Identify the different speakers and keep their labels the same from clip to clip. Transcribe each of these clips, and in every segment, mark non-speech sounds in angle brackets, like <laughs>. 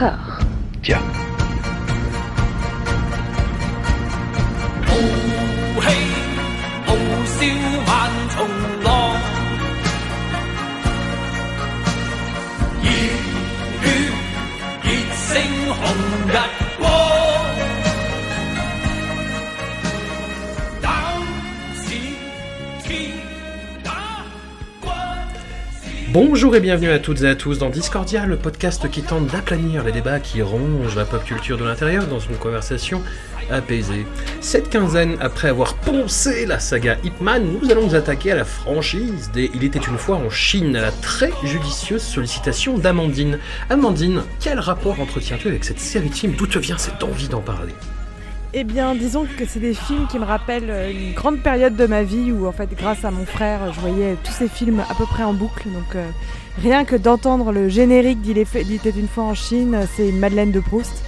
Speaker 1: 他
Speaker 2: 讲。嘿哦心满成功一雨一心洪亮
Speaker 3: Bonjour et bienvenue à toutes et à tous dans Discordia, le podcast qui tente d'aplanir les débats qui rongent la pop culture de l'intérieur dans une conversation apaisée. Cette quinzaine, après avoir poncé la saga Hitman, nous allons nous attaquer à la franchise des Il était une fois en Chine, à la très judicieuse sollicitation d'Amandine. Amandine, quel rapport entretiens-tu avec cette série films? D'où te vient cette envie d'en parler?
Speaker 4: Eh bien, disons que c'est des films qui me rappellent une grande période de ma vie où, en fait, grâce à mon frère, je voyais tous ces films à peu près en boucle. Donc, euh, rien que d'entendre le générique d'Il était une fois en Chine, c'est une Madeleine de Proust.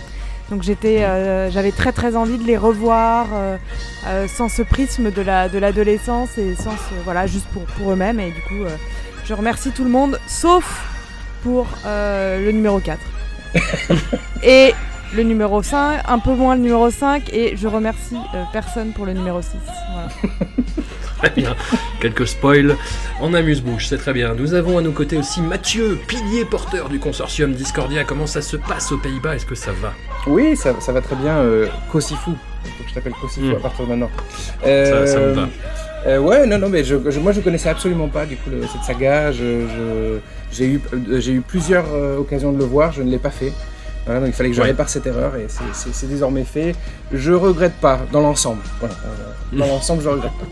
Speaker 4: Donc, euh, j'avais très très envie de les revoir euh, sans ce prisme de, la, de l'adolescence et sans voilà, juste pour, pour eux-mêmes. Et du coup, je remercie tout le monde, sauf pour le numéro 4. et <laughs> le numéro 5, un peu moins le numéro 5, et je remercie euh, personne pour le numéro 6. <laughs>
Speaker 3: très bien, quelques spoils en amuse-bouche, c'est très bien. Nous avons à nos côtés aussi Mathieu, pilier porteur du consortium Discordia. Comment ça se passe aux Pays-Bas? Est-ce que ça va?
Speaker 5: Oui, ça, va très bien. Euh, Kosifu, faut que je t'appelle Kosifu hmm. à partir de maintenant.
Speaker 3: ça, me va.
Speaker 5: Euh, ouais, non, non, mais je, moi je connaissais absolument pas du coup cette saga. j'ai eu, j'ai eu plusieurs occasions de le voir, je ne l'ai pas fait donc il fallait que je répare cette erreur et c'est désormais fait. Je regrette pas dans l'ensemble. Voilà, euh, dans <laughs> l'ensemble, je regrette pas.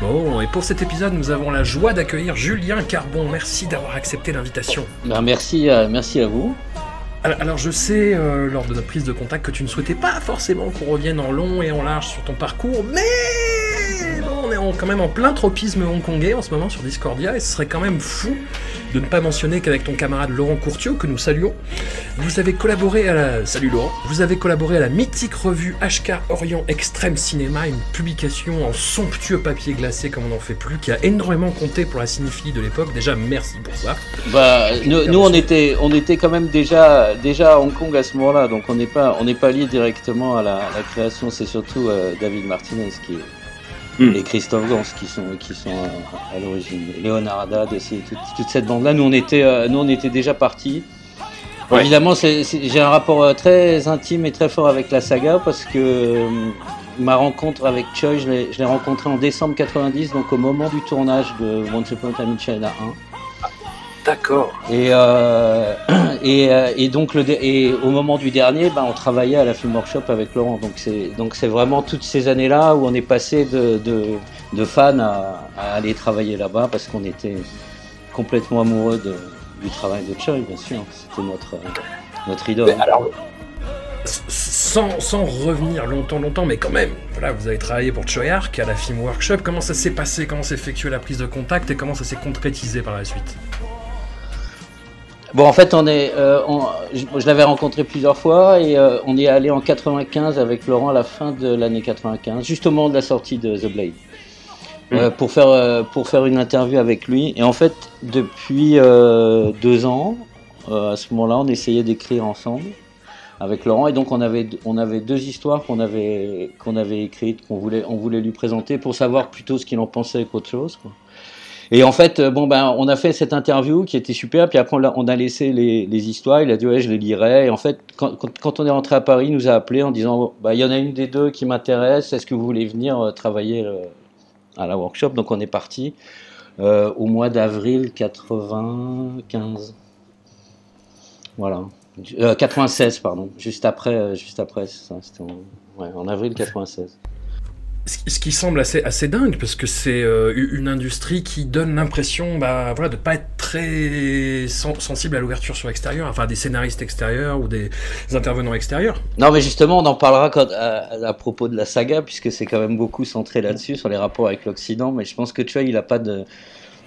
Speaker 3: Bon, et pour cet épisode, nous avons la joie d'accueillir Julien Carbon. Merci d'avoir accepté l'invitation.
Speaker 6: Ben, merci, euh, merci à vous.
Speaker 3: Alors, je sais, euh, lors de notre prise de contact, que tu ne souhaitais pas forcément qu'on revienne en long et en large sur ton parcours, mais est quand même en plein tropisme hongkongais en ce moment sur Discordia, et ce serait quand même fou de ne pas mentionner qu'avec ton camarade Laurent Courtiot, que nous saluons, vous avez collaboré à la... Salut Laurent Vous avez collaboré à la mythique revue HK Orient Extrême Cinéma, une publication en somptueux papier glacé comme on n'en fait plus, qui a énormément compté pour la cinéphilie de l'époque. Déjà, merci pour ça.
Speaker 6: Bah, nous, on était, on était quand même déjà, déjà à Hong Kong à ce moment-là, donc on n'est pas, pas lié directement à la, création. C'est surtout euh, David Martinez qui Hmm. et Christophe Gans qui sont, qui sont à, l'origine. Léonard Haddad aussi, toute, cette bande-là. Nous, on était, euh, nous, on était déjà partis. Évidemment, j'ai un rapport euh, très intime et très fort avec la saga parce que euh, ma rencontre avec Choi, je l'ai rencontré en décembre 90, donc au moment du tournage de Once Upon a Time in China 1.
Speaker 3: D'accord.
Speaker 6: Et, euh, <clears throat> et, euh, et, donc le et au moment du dernier, ben, on travaillait à la Film Workshop avec Laurent. Donc c'est donc c'est vraiment toutes ces années-là où on est passé de, de, de fans à, à, aller travailler là-bas parce qu'on était complètement amoureux de, du travail de Choi, bien sûr. C'était notre notre idole.
Speaker 3: alors, sans, sans, revenir longtemps, longtemps, mais quand même, voilà, vous avez travaillé pour Choi Ark à la Film Workshop. Comment ça s'est passé? Comment s'est effectuée la prise de contact et comment ça s'est concrétisé par la suite?
Speaker 6: Bon, en fait, on est, euh, je, l'avais rencontré plusieurs fois et euh, on est allé en 95 avec Laurent à la fin de l'année 95, juste au moment de la sortie de The Blade, euh, pour faire pour faire une interview avec lui. Et en fait, depuis deux ans, à ce moment-là, on essayait d'écrire ensemble avec Laurent et donc on avait on avait deux histoires qu'on avait qu'on avait écrites qu'on voulait on voulait lui présenter pour savoir plutôt ce qu'il en pensait qu'autre chose. Quoi. Et en fait, euh, bon ben, on a fait cette interview qui était super. Puis après, on a, laissé les, histoires. Il a dit ouais, je les lirai. Et en fait, quand, on est rentré à Paris, il nous a appelé en disant bah, il y en a une des deux qui m'intéresse. Est-ce que vous voulez venir euh, travailler euh, à la workshop? Donc on est parti au mois d'avril 95. Voilà. Euh, 96 pardon. Juste après, juste après. C'était en, en avril 96
Speaker 3: ce qui semble assez, dingue, parce que c'est euh, une industrie qui donne l'impression bah, voilà, de ne pas être très sensible à l'ouverture sur l'extérieur, enfin des scénaristes extérieurs ou des intervenants extérieurs.
Speaker 6: Non, mais justement, on en parlera à, propos de la saga, puisque c'est quand même beaucoup centré là-dessus, sur les rapports avec l'Occident, mais je pense que tu vois, il n'a pas de,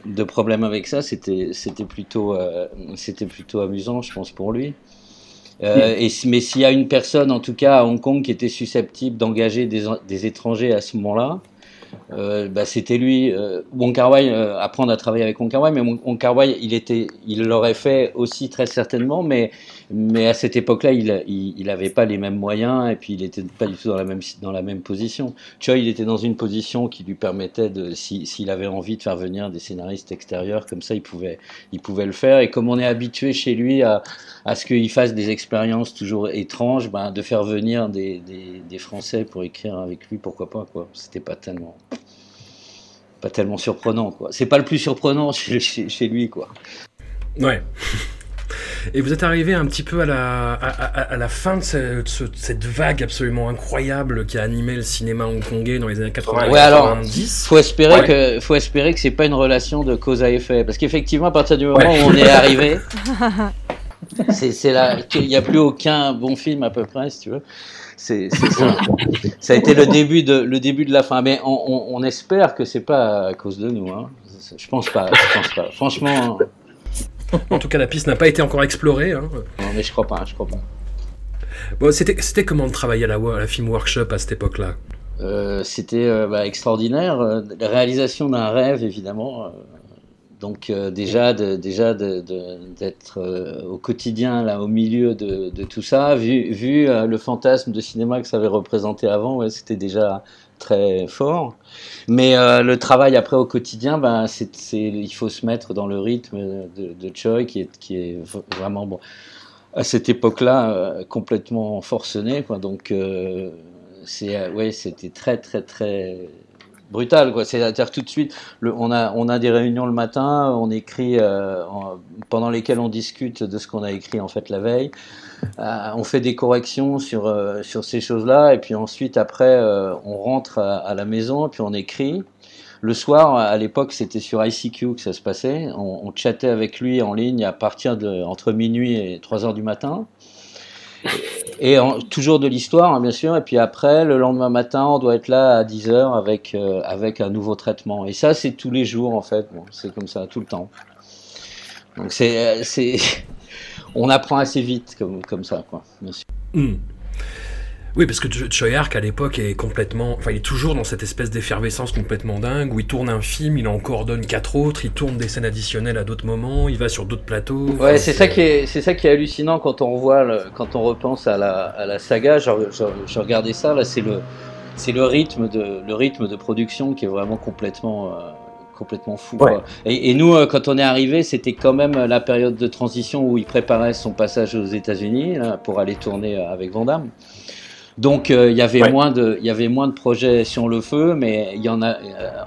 Speaker 6: de problème avec ça, c'était plutôt, euh, plutôt amusant, je pense, pour lui. Euh, et, mais s'il y a une personne, en tout cas à Hong Kong, qui était susceptible d'engager des, des, étrangers à ce moment-là, euh, bah, c'était lui. Euh, Wong Kar Wai, euh, apprendre à travailler avec Wong Kar mais Wong Kar il était, il l'aurait fait aussi très certainement, mais mais à cette époque-là, il n'avait pas les mêmes moyens et puis il n'était pas du tout dans la même, dans la même position. Choi, il était dans une position qui lui permettait, de, s'il avait envie de faire venir des scénaristes extérieurs, comme ça, il pouvait, il pouvait le faire. Et comme on est habitué chez lui à, à ce qu'il fasse des expériences toujours étranges, ben, de faire venir des, des, Français pour écrire avec lui, pourquoi pas, quoi. C'était pas tellement pas tellement surprenant quoi. C'est pas le plus surprenant chez, chez, chez lui quoi.
Speaker 3: Ouais. Et vous êtes arrivé un petit peu à la, à, la fin de cette, vague absolument incroyable qui a animé le cinéma hongkongais dans les années 80
Speaker 6: ouais, alors, faut espérer que faut espérer que c'est pas une relation de cause à effet, parce qu'effectivement à partir du moment où on est arrivé, <laughs> c'est là qu'il n'y a plus aucun bon film à peu près, si tu veux. C'est ça. ça a été le début de le début de la fin, mais on, on, espère que c'est pas à cause de nous. Hein. Je pense pas. Je pense pas. Franchement.
Speaker 3: En tout cas, la piste n'a pas été encore explorée. Hein.
Speaker 6: Non, mais je crois pas, je crois pas.
Speaker 3: Bon, c'était comment de travailler à la, à la film workshop à cette époque-là?
Speaker 6: Euh, C'était euh, bah, extraordinaire. Euh, la réalisation d'un rêve, évidemment. Donc déjà, de, déjà d'être au quotidien là, au milieu de, tout ça, vu, vu le fantasme de cinéma que ça avait représenté avant, ouais, c'était déjà très fort. Mais euh, le travail après au quotidien, ben, c'est, il faut se mettre dans le rythme de, Choi qui est, qui est vraiment bon, à cette époque-là euh, complètement forcené. Quoi. Donc euh, c'est, ouais, c'était très très très brutal quoi c'est à dire tout de suite on a on a des réunions le matin on écrit pendant lesquelles on discute de ce qu'on a écrit en fait la veille euh, on fait des corrections sur, euh, sur ces choses-là, et puis ensuite, après, euh, on rentre à, la maison, puis on écrit. Le soir, à l'époque, c'était sur ICQ que ça se passait. On, chattait avec lui en ligne à partir de entre minuit et 3 heures du matin. Et toujours de l'histoire, hein, bien sûr. Et puis après, le lendemain matin, on doit être là à 10 heures avec, avec un nouveau traitement. Et ça, c'est tous les jours, en fait. C'est comme ça, tout le temps. Donc c'est on apprend assez vite comme, comme ça, quoi,
Speaker 3: hmm. Oui, parce que Choyark à l'époque est complètement, enfin, il est toujours dans cette espèce d'effervescence complètement dingue où il tourne un film, il en coordonne quatre autres, il tourne des scènes additionnelles à d'autres moments, il va sur d'autres plateaux.
Speaker 6: Ouais, c'est ça qui est, c'est ça qui est hallucinant quand on voit, quand on repense à la, à la saga. Je, regardais ça là, c'est le, c'est le rythme de, le rythme de production qui est vraiment complètement. Euh, complètement fou. Et, nous, euh, quand on est arrivé, c'était quand même la période de transition où il préparait son passage aux États-Unis pour aller tourner euh, avec Van Donc euh, il y avait moins de il y avait moins de projets sur le feu, mais il y en a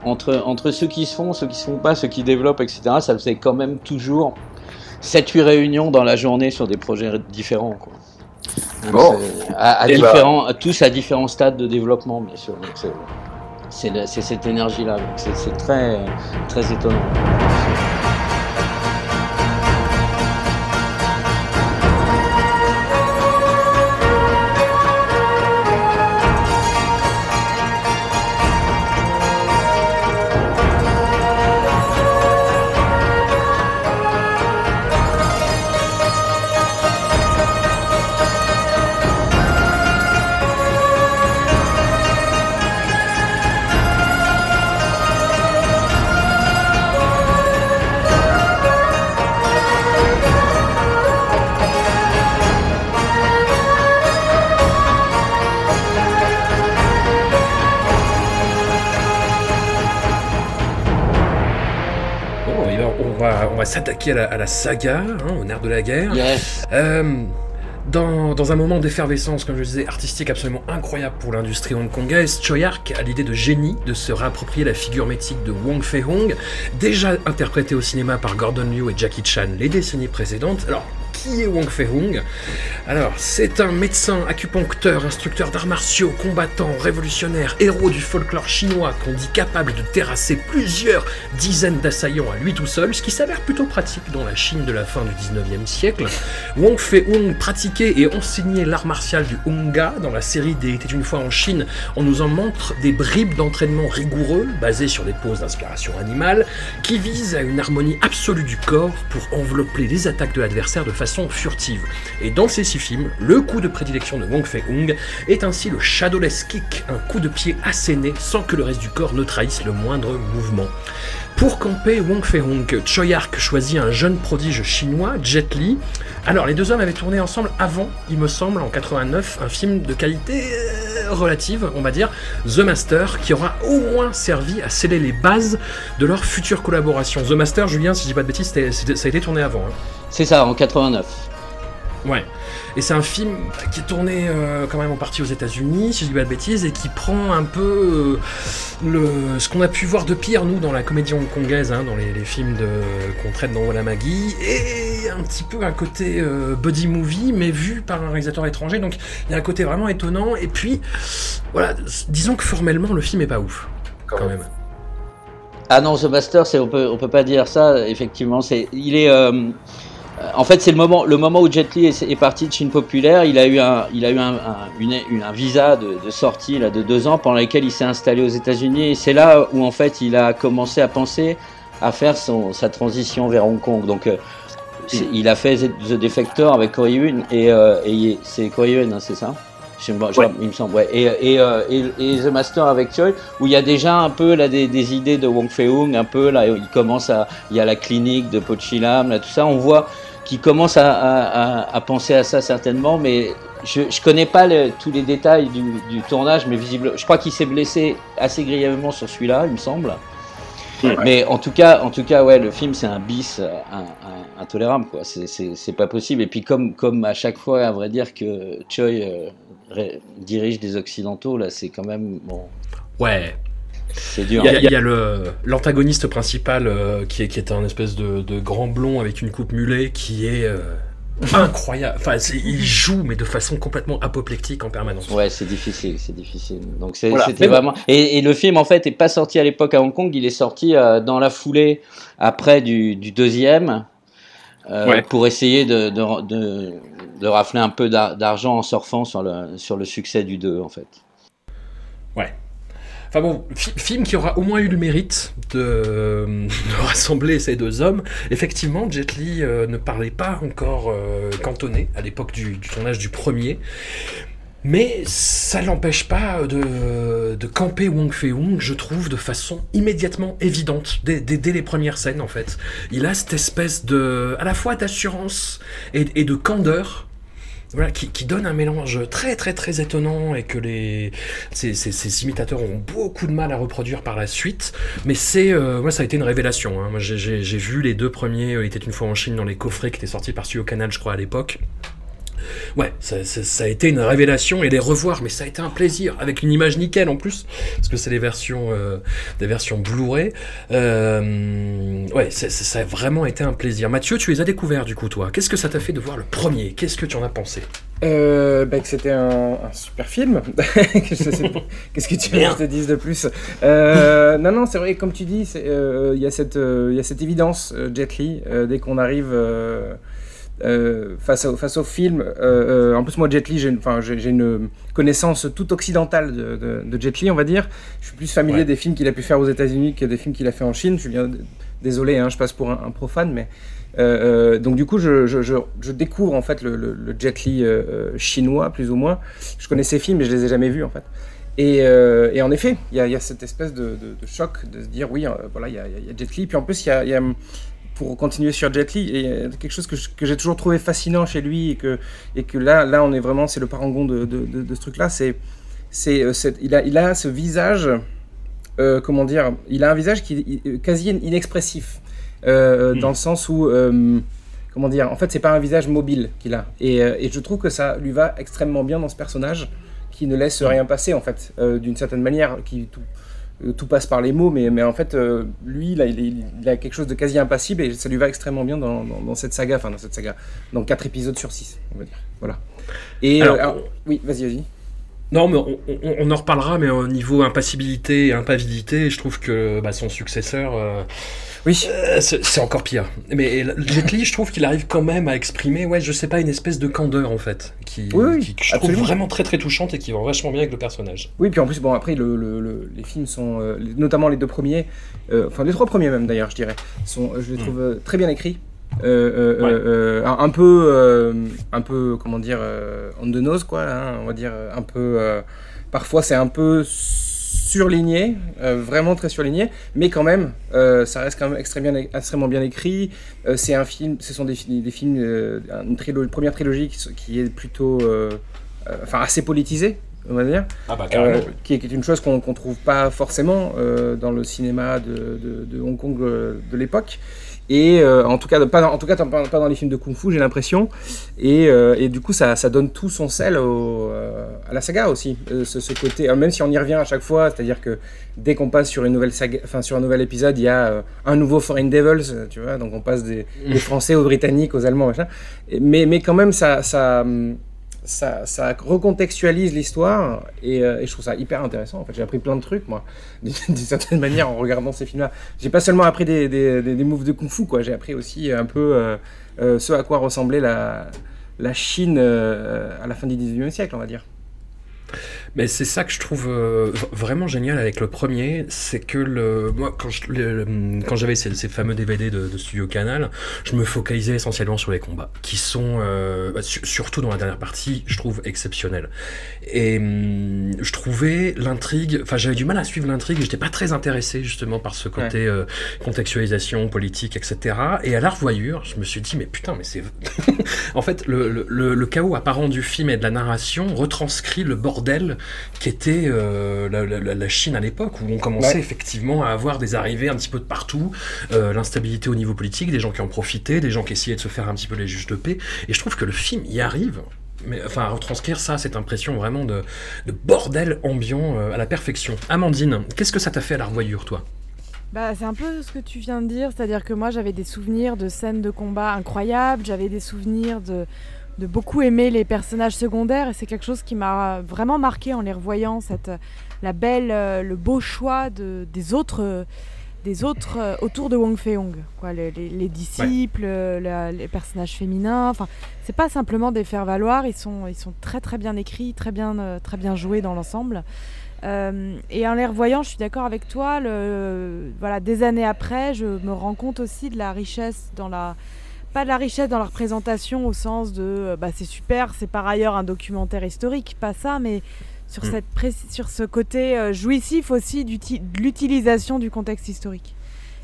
Speaker 6: entre entre ceux qui se font, ceux qui se font pas, ceux qui développent, etc. Ça faisait quand même toujours 7-8 réunions dans la journée sur des projets différents. Quoi. bon. à, bah. différents, tous à différents stades de développement, bien sûr. Donc, c'est cette énergie-là. C'est très, très étonnant.
Speaker 3: S'attaquer à, la, saga, hein, au nerf de la guerre. Euh, dans, un moment d'effervescence, comme je disais, artistique absolument incroyable pour l'industrie hongkongaise, Choyark a l'idée de génie de se réapproprier la figure mythique de Wong Fei-hong, déjà interprétée au cinéma par Gordon Liu et Jackie Chan les décennies précédentes. Alors, qui est Wang Fei-hung Alors, c'est un médecin, acupuncteur, instructeur d'arts martiaux, combattant, révolutionnaire, héros du folklore chinois qu'on dit capable de terrasser plusieurs dizaines d'assaillants à lui tout seul, ce qui s'avère plutôt pratique dans la Chine de la fin du 19e siècle. Wang Fei-hung pratiquait et enseignait l'art martial du Hunga dans la série des Était une fois en Chine. On nous en montre des bribes d'entraînement rigoureux, basés sur des poses d'inspiration animale, qui visent à une harmonie absolue du corps pour envelopper les attaques de l'adversaire de façon furtive. Et dans ces six films, le coup de prédilection de Wong Fei-hung est ainsi le shadowless kick, un coup de pied asséné sans que le reste du corps ne trahisse le moindre mouvement. Pour camper Wong Fei-hung, Choi Ark choisit un jeune prodige chinois, Jet Li. Alors, les deux hommes avaient tourné ensemble avant, il me semble, en 89, un film de qualité euh, relative, on va dire, The Master, qui aura au moins servi à sceller les bases de leur future collaboration. The Master, Julien, si je dis pas de bêtises, ça a été tourné avant. Hein.
Speaker 6: C'est ça, en 89.
Speaker 3: Ouais. Et c'est un film qui est tourné euh, quand même en partie aux États-Unis, si je dis pas de bêtises, et qui prend un peu euh, le, ce qu'on a pu voir de pire, nous, dans la comédie hongkongaise, hein, dans les, films de, qu'on traite dans Voilà Maggie, et un petit peu un côté euh, buddy movie, mais vu par un réalisateur étranger. Donc il y a un côté vraiment étonnant. Et puis, voilà, disons que formellement, le film est pas ouf, quand, même.
Speaker 6: Ah non, The Master, on peut, on peut pas dire ça, effectivement. C'est, il est. Euh, en fait, c'est le moment, le moment où Jet Li est, parti de Chine populaire. Il a eu un, il a eu un, un visa de, sortie là, de deux ans pendant lequel il s'est installé aux États-Unis. Et c'est là où en fait il a commencé à penser à faire son, sa transition vers Hong Kong. Donc euh, il a fait The Defector avec Corey Yuen et, euh, et c'est Corey Yuen, hein, c'est ça? Il me semble, ouais. Et, et, et, The Master avec Choi, où il y a déjà un peu là, des, des idées de Wong Fei-hung, un peu là, il commence à, il y a la clinique de Pochilam, là, tout ça, on voit qui commence à, penser à ça certainement, mais je ne connais pas tous les détails du, tournage, mais visible, je crois qu'il s'est blessé assez grièvement sur celui-là, il me semble. Mais en tout cas, en tout cas, ouais, le film c'est un bis intolérable, quoi. C'est pas possible. Et puis comme comme à chaque fois, à vrai dire que Choi euh, dirige des occidentaux, là, c'est quand même bon.
Speaker 3: Ouais, c'est dur. Il y a, le l'antagoniste principal euh, qui, est, qui est un espèce de, grand blond avec une coupe mulet qui est euh, incroyable. Enfin, il joue mais de façon complètement apoplectique en permanence.
Speaker 6: Ouais, c'est difficile, c'est difficile. Donc c'était vraiment. Et, le film en fait est pas sorti à l'époque à Hong Kong. Il est sorti euh, dans la foulée après du, deuxième. pour essayer de, de, de, rafler un peu d'argent en surfant sur le, sur le succès du 2 en fait.
Speaker 3: Ouais. Enfin bon, film qui aura au moins eu le mérite <laughs> de, rassembler ces deux hommes. Effectivement, Jet Li euh, ne parlait pas encore euh, cantonné à l'époque du, tournage du premier. Mais ça l'empêche pas de, camper Wong Fei-hung, je trouve, de façon immédiatement évidente, dès, dès, les premières scènes en fait. Il a cette espèce de, à la fois d'assurance et de candeur voilà, qui, donne un mélange très très très étonnant et que les ces, imitateurs ont beaucoup de mal à reproduire par la suite. Mais c'est euh, moi ça a été une révélation. Hein. Moi j'ai vu les deux premiers, euh, il était une fois en Chine dans les coffrets qui étaient sortis par Studio Canal, je crois à l'époque. Ouais, ça, a été une révélation et les revoir, mais ça a été un plaisir avec une image nickel en plus, parce que c'est des versions, euh, des versions Blu-ray. Euh, ouais, ça a vraiment été un plaisir. Mathieu, tu les as découverts du coup, toi. Qu'est-ce que ça t'a fait de voir le premier? Qu'est-ce que tu en as pensé?
Speaker 5: Euh, bah, que c'était un, super film. <laughs> <laughs> Qu'est-ce que tu veux que je te dise de plus? Euh, Non, non, c'est vrai, comme tu dis, il y, a cette, y a cette évidence, Jet Li, dès qu'on arrive euh, face, au, face au film. Euh, euh, en plus, moi, Jet Li, j'ai une connaissance toute occidentale de, de, Jet Li, on va dire. Je suis plus familier des films qu'il a pu faire aux États-Unis que des films qu'il a fait en Chine. Je suis bien désolé, hein, je passe pour un, profane, mais donc du coup, je, je, je, découvre en fait le, le, Jet Li chinois, plus ou moins. Je connais ses films, mais je les ai jamais vus en fait. Et, et en effet, il y, y, a cette espèce de, de, choc de se dire oui, voilà, il y, y, a Jet Li. Puis en plus, il y a, pour continuer sur Jet Li, et quelque chose que, j'ai toujours trouvé fascinant chez lui, et que, et que là, là, on est vraiment, c'est le parangon de, de, ce truc-là, c'est, c'est, euh, il, a, il a ce visage, euh, comment dire, il a un visage qui est quasi inexpressif, euh, dans le sens où, comment dire, en fait, c'est pas un visage mobile qu'il a, et, et, je trouve que ça lui va extrêmement bien dans ce personnage, qui ne laisse hmm. rien passer, en fait, d'une certaine manière, qui tout, euh, tout passe par les mots, mais, mais en fait, euh, lui, il a, il, a, quelque chose de quasi impassible et ça lui va extrêmement bien dans, dans, cette saga, enfin dans cette saga, dans 4 épisodes sur 6, on va dire. Voilà. Et euh, oui, vas-y, vas-y.
Speaker 3: Non, mais on, en reparlera, mais au niveau impassibilité et impavidité, je trouve que bah, son successeur.
Speaker 5: Oui.
Speaker 3: Euh, c'est encore pire. Mais Jet Li, je trouve qu'il arrive quand même à exprimer, ouais, je sais pas, une espèce de candeur en fait, qui,
Speaker 5: oui,
Speaker 3: je trouve vraiment très très touchante et qui va vachement bien avec le personnage.
Speaker 5: Oui, puis en plus, bon, après, le, les films sont, euh, notamment les deux premiers, euh, enfin les trois premiers même d'ailleurs, je dirais, sont, je les mm. trouve très bien écrits. un peu, un peu, comment dire, on the nose, quoi, hein, on va dire, un peu, parfois c'est un peu surligné, vraiment très surligné, mais quand même, ça reste quand même extrêmement bien, extrêmement bien écrit. c'est un film, ce sont des, des films, une, première trilogie qui, est plutôt, enfin assez politisée, on va dire,
Speaker 3: ah bah, euh,
Speaker 5: qui, est, une chose qu'on ne trouve pas forcément euh, dans le cinéma de, Hong Kong euh, de l'époque. Et en tout cas, pas dans, en tout cas, pas, dans les films de kung-fu, j'ai l'impression. Et, et, du coup, ça, ça, donne tout son sel à la saga aussi. Ce, côté, même si on y revient à chaque fois, c'est-à-dire que dès qu'on passe sur une nouvelle saga, enfin sur un nouvel épisode, il y a un nouveau Foreign Devils, tu vois. Donc on passe des, des Français aux Britanniques, aux Allemands, machin. Mais, mais quand même, ça, ça ça, recontextualise l'histoire euh, et, je trouve ça hyper intéressant. En fait, j'ai appris plein de trucs, moi, <laughs> d'une certaine manière, en regardant ces films-là. J'ai pas seulement appris des, des, des, moves de kung-fu, quoi. J'ai appris aussi un peu euh, euh, ce à quoi ressemblait la, la Chine à la fin du 19e siècle, on va dire.
Speaker 3: Mais c'est ça que je trouve euh, vraiment génial avec le premier, c'est que le, moi, quand, quand j'avais ces, ces, fameux DVD de, de, Studio Canal, je me focalisais essentiellement sur les combats, qui sont, euh, bah, surtout dans la dernière partie, je trouve exceptionnels. Et hum, je trouvais l'intrigue, enfin j'avais du mal à suivre l'intrigue, j'étais pas très intéressé justement par ce côté euh, contextualisation politique, etc. Et à la revoyure, je me suis dit, mais putain, mais c'est... <laughs> en fait, le, le chaos apparent du film et de la narration retranscrit le bordel qui était euh, la, Chine à l'époque, où on commençait effectivement à avoir des arrivées un petit peu de partout, euh, l'instabilité au niveau politique, des gens qui en profitaient, des gens qui essayaient de se faire un petit peu les juges de paix. Et je trouve que le film y arrive. Mais, enfin, à retranscrire ça, cette impression vraiment de, bordel ambiant euh, à la perfection. Amandine, qu'est-ce que ça t'a fait à la revoyure, toi?
Speaker 4: Bah, c'est un peu ce que tu viens de dire, c'est-à-dire que moi j'avais des souvenirs de scènes de combat incroyables, j'avais des souvenirs de, de beaucoup aimer les personnages secondaires et c'est quelque chose qui m'a vraiment marqué en les revoyant cette la belle euh, le beau choix de, des autres des autres euh, autour de Wong Fei-hung quoi. Les, les, disciples les personnages féminins enfin c'est pas simplement des faire valoir ils sont ils sont très très bien écrits très bien euh, très bien joués dans l'ensemble. Et en les revoyant je suis d'accord avec toi le, voilà des années après je me rends compte aussi de la richesse dans la pas de la richesse dans la représentation au sens de euh, bah, c'est super, c'est par ailleurs un documentaire historique, pas ça, mais sur, mm. cette sur ce côté euh, jouissif aussi de l'utilisation du contexte historique.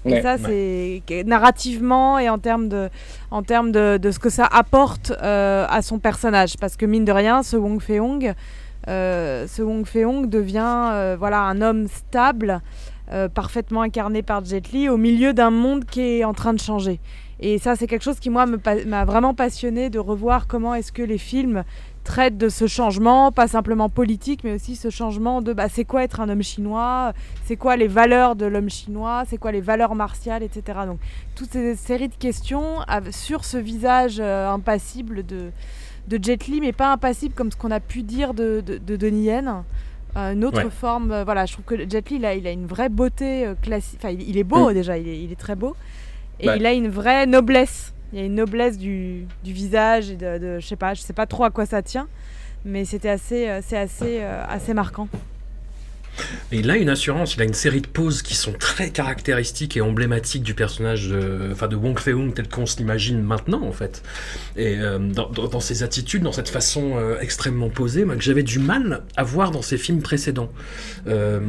Speaker 4: Et ça, c'est narrativement et en termes de, en termes de, de ce que ça apporte euh, à son personnage. Parce que mine de rien, ce Wong Fei-hung, ce Wong Fei-hong devient voilà, un homme stable, parfaitement incarné par Jet Li, au milieu d'un monde qui est en train de changer. Et ça, c'est quelque chose qui, moi, m'a vraiment passionné de revoir comment est-ce que les films traitent de ce changement, pas simplement politique, mais aussi ce changement de bah, c'est quoi être un homme chinois, c'est quoi les valeurs de l'homme chinois, c'est quoi les valeurs martiales, etc. Donc, toutes ces séries de questions sur ce visage euh, impassible de, de Jet Li, mais pas impassible comme ce qu'on a pu dire de, de, de Donnie Yen. Euh, une autre forme, euh, voilà, je trouve que Jet Li, il a, il a une vraie beauté classique. Enfin, il, est beau mm. déjà, il est, il est très beau. Et bah. il a une vraie noblesse. Il y a une noblesse du, du visage et de, de, je sais pas, je sais pas trop à quoi ça tient, mais c'était assez, euh, c'est assez, euh, assez marquant.
Speaker 3: Et il a une assurance, il a une série de poses qui sont très caractéristiques et emblématiques du personnage de, enfin de Wong Fei-hung tel qu'on se l'imagine maintenant en fait. Et euh, dans, dans, ses attitudes, dans cette façon euh, extrêmement posée, que j'avais du mal à voir dans ses films précédents. Euh,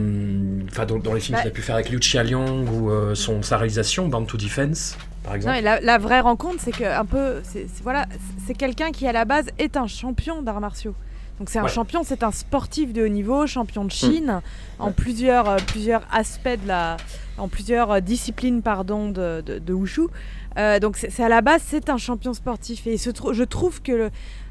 Speaker 3: enfin dans, dans, les films qu'il a pu faire avec Liu Liang ou son, sa réalisation, Bound to Defense. Par exemple.
Speaker 4: Non, la, la, vraie rencontre, c'est que un peu, c'est voilà, c'est quelqu'un qui à la base est un champion d'arts martiaux. Donc c'est un champion, c'est un sportif de haut niveau, champion de Chine, mm. en plusieurs, euh, plusieurs aspects de la, en plusieurs euh, disciplines pardon de, de, wushu. Euh, donc c'est à la base c'est un champion sportif et je trouve que le,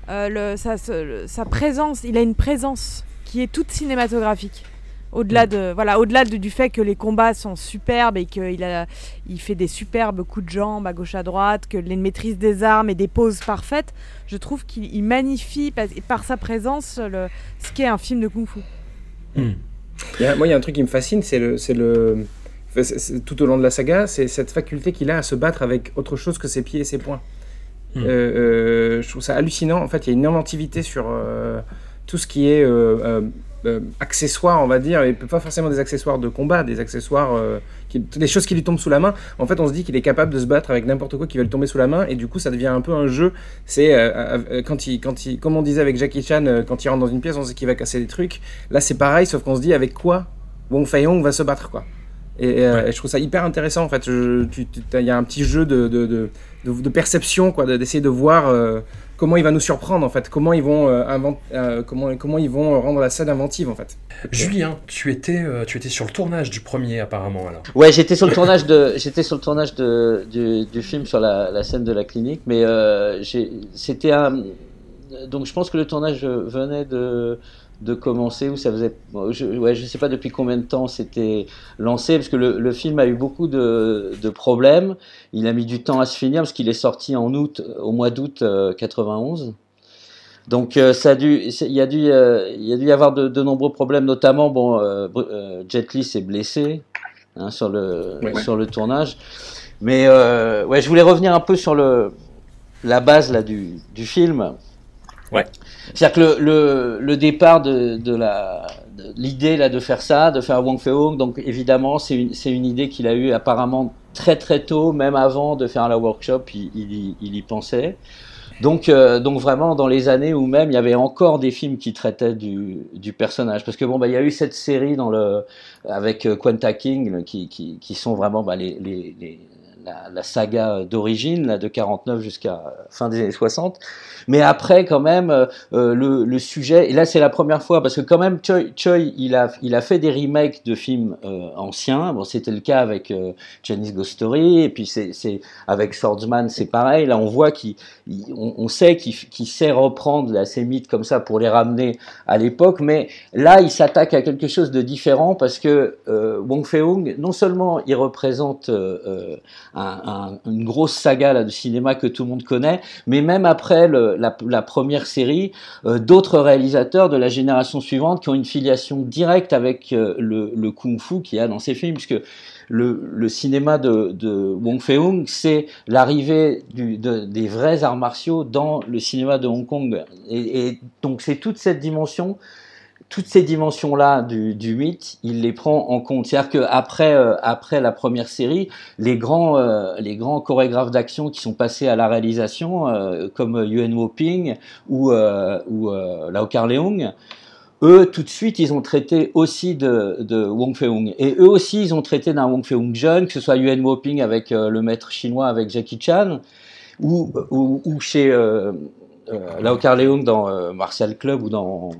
Speaker 4: le, sa, sa, présence, il a une présence qui est toute cinématographique. Au-delà mm. de voilà, au-delà du fait que les combats sont superbes et qu'il a, il fait des superbes coups de jambes à gauche à droite, que les maîtrises des armes et des poses parfaites, je trouve qu'il magnifie par, sa présence le, ce qu'est un film de kung-fu.
Speaker 5: Mm. moi, il y a un truc qui me fascine, c'est le, c'est le, tout au long de la saga, c'est cette faculté qu'il a à se battre avec autre chose que ses pieds et ses poings. Mm. Euh, euh, je trouve ça hallucinant. En fait, il y a une inventivité sur euh, tout ce qui est accessoires, on va dire, et pas forcément des accessoires de combat, des accessoires, qui, des choses qui lui tombent sous la main. En fait, on se dit qu'il est capable de se battre avec n'importe quoi qui va lui tomber sous la main, et du coup, ça devient un peu un jeu. C'est quand il, quand il, comme on disait avec Jackie Chan, quand il rentre dans une pièce, on sait qu'il va casser des trucs. Là, c'est pareil, sauf qu'on se dit avec quoi Wong Fei Hong va se battre, quoi. Et, je trouve ça hyper intéressant en fait. Il y a un petit jeu de, de, de, de perception, quoi, d'essayer de voir comment il va nous surprendre en fait, comment ils vont euh, euh, comment comment ils vont rendre la scène inventive en fait.
Speaker 3: Julien, tu étais euh, tu étais sur le tournage du premier apparemment alors.
Speaker 6: Ouais, j'étais sur le tournage de j'étais sur le tournage de, du, du film sur la, la, scène de la clinique, mais c'était un donc je pense que le tournage venait de de commencer ou ça faisait je, ouais, je sais pas depuis combien de temps c'était lancé parce que le, le, film a eu beaucoup de, de, problèmes. Il a mis du temps à se finir parce qu'il est sorti en août au mois d'août 91 euh, donc euh, ça a dû il y a dû euh, il y a dû y avoir de, de nombreux problèmes notamment bon Jet Li s'est blessé hein, sur le sur le tournage. Mais ouais je voulais revenir un peu sur le la base là du, du film
Speaker 3: Ouais.
Speaker 6: C'est-à-dire que le, le, le, départ de, de la l'idée là de faire ça, de faire Wong Fei-hung, donc évidemment c'est une, une idée qu'il a eue apparemment très très tôt, même avant de faire la workshop, il, il, il y pensait. Donc, euh, donc vraiment dans les années où même il y avait encore des films qui traitaient du, du personnage, parce que bon bah il y a eu cette série dans le avec euh, Quenta King qui, qui, qui sont vraiment bah, les, les, les la, saga d'origine, là, de 49 jusqu'à fin des années 60. Mais après, quand même, euh, le, sujet, et là c'est la première fois, parce que quand même, Choi, Choi il, a, il a fait des remakes de films euh, anciens. Bon, c'était le cas avec euh, Chinese Story, et puis c'est avec Swordsman, c'est pareil. Là, on voit qu'il, on, sait qu'il sait reprendre là, ces mythes comme ça pour les ramener à l'époque, mais là, il s'attaque à quelque chose de différent parce que euh, Wong Fei-hung, non seulement il représente euh, euh un, un, une grosse saga de cinéma que tout le monde connaît, mais même après la, première série, euh, d'autres réalisateurs de la génération suivante qui ont une filiation directe avec euh, le, kung-fu qu'il y a dans ces films, puisque le, cinéma de, Wong Fei-hung, c'est l'arrivée de, des vrais arts martiaux dans le cinéma de Hong Kong. Et donc c'est toute cette dimension toutes ces dimensions-là du, du, mythe, il les prend en compte. C'est-à-dire qu'après euh, après la première série, les grands, euh, les grands chorégraphes d'action qui sont passés à la réalisation, euh, comme Yuen Wo-ping ou, ou euh, Lau Kar-leung, eux, tout de suite, ils ont traité aussi de, Wong Fei-hung. Et eux aussi, ils ont traité d'un Wong Fei-hung jeune, que ce soit Yuen Wo-ping avec le maître chinois, avec Jackie Chan, ou, ou, chez euh, Lau Kar-leung dans Martial Club ou dans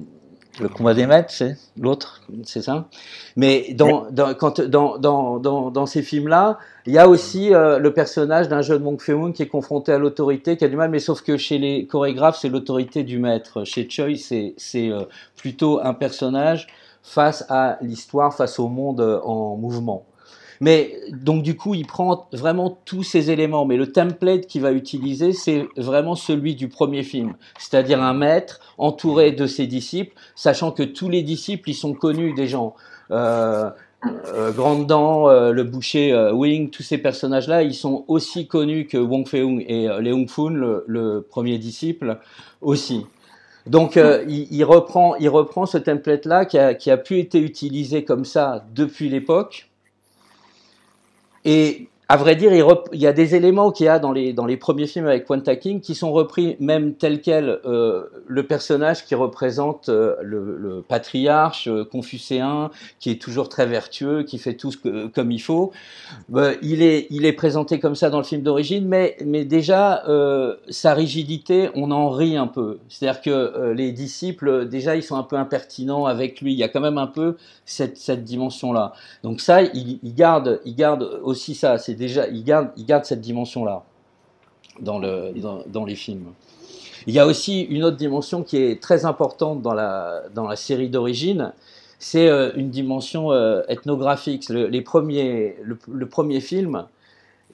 Speaker 6: le combat des maîtres, c'est l'autre, c'est ça. Mais dans, dans, quand, dans, dans, dans, ces films-là, il y a aussi euh, le personnage d'un jeune Wong Fei-hung qui est confronté à l'autorité, qui a du mal, mais sauf que chez les chorégraphes, c'est l'autorité du maître. Chez Choi, c'est euh, plutôt un personnage face à l'histoire, face au monde euh, en mouvement. Mais donc du coup, il prend vraiment tous ces éléments. Mais le template qu'il va utiliser, c'est vraiment celui du premier film, c'est-à-dire un maître entouré de ses disciples, sachant que tous les disciples, ils sont connus des gens. Euh, euh, Grande Dent, euh, le boucher Wing, tous ces personnages-là, ils sont aussi connus que Wong Fei-hung et Leung Fun, le, premier disciple, aussi. Donc il, reprend, il reprend ce template-là qui qui a pu être utilisé comme ça depuis l'époque et à vrai dire, il, y a des éléments qu'il y a dans les, dans les premiers films avec Quanta King qui sont repris même tel quel. Euh, le personnage qui représente euh, le, patriarche euh, confucéen, qui est toujours très vertueux, qui fait tout ce que, comme il faut, bah, il, est, il est présenté comme ça dans le film d'origine, mais, mais déjà, euh, sa rigidité, on en rit un peu. C'est-à-dire que les disciples, déjà, ils sont un peu impertinents avec lui. Il y a quand même un peu cette, cette dimension-là. Donc ça, il, il, garde, il garde aussi ça. Déjà, il garde, cette dimension-là dans, le, dans, dans, les films. Il y a aussi une autre dimension qui est très importante dans la, série d'origine, c'est euh, une dimension euh, ethnographique. Le, les premiers, le, premier film,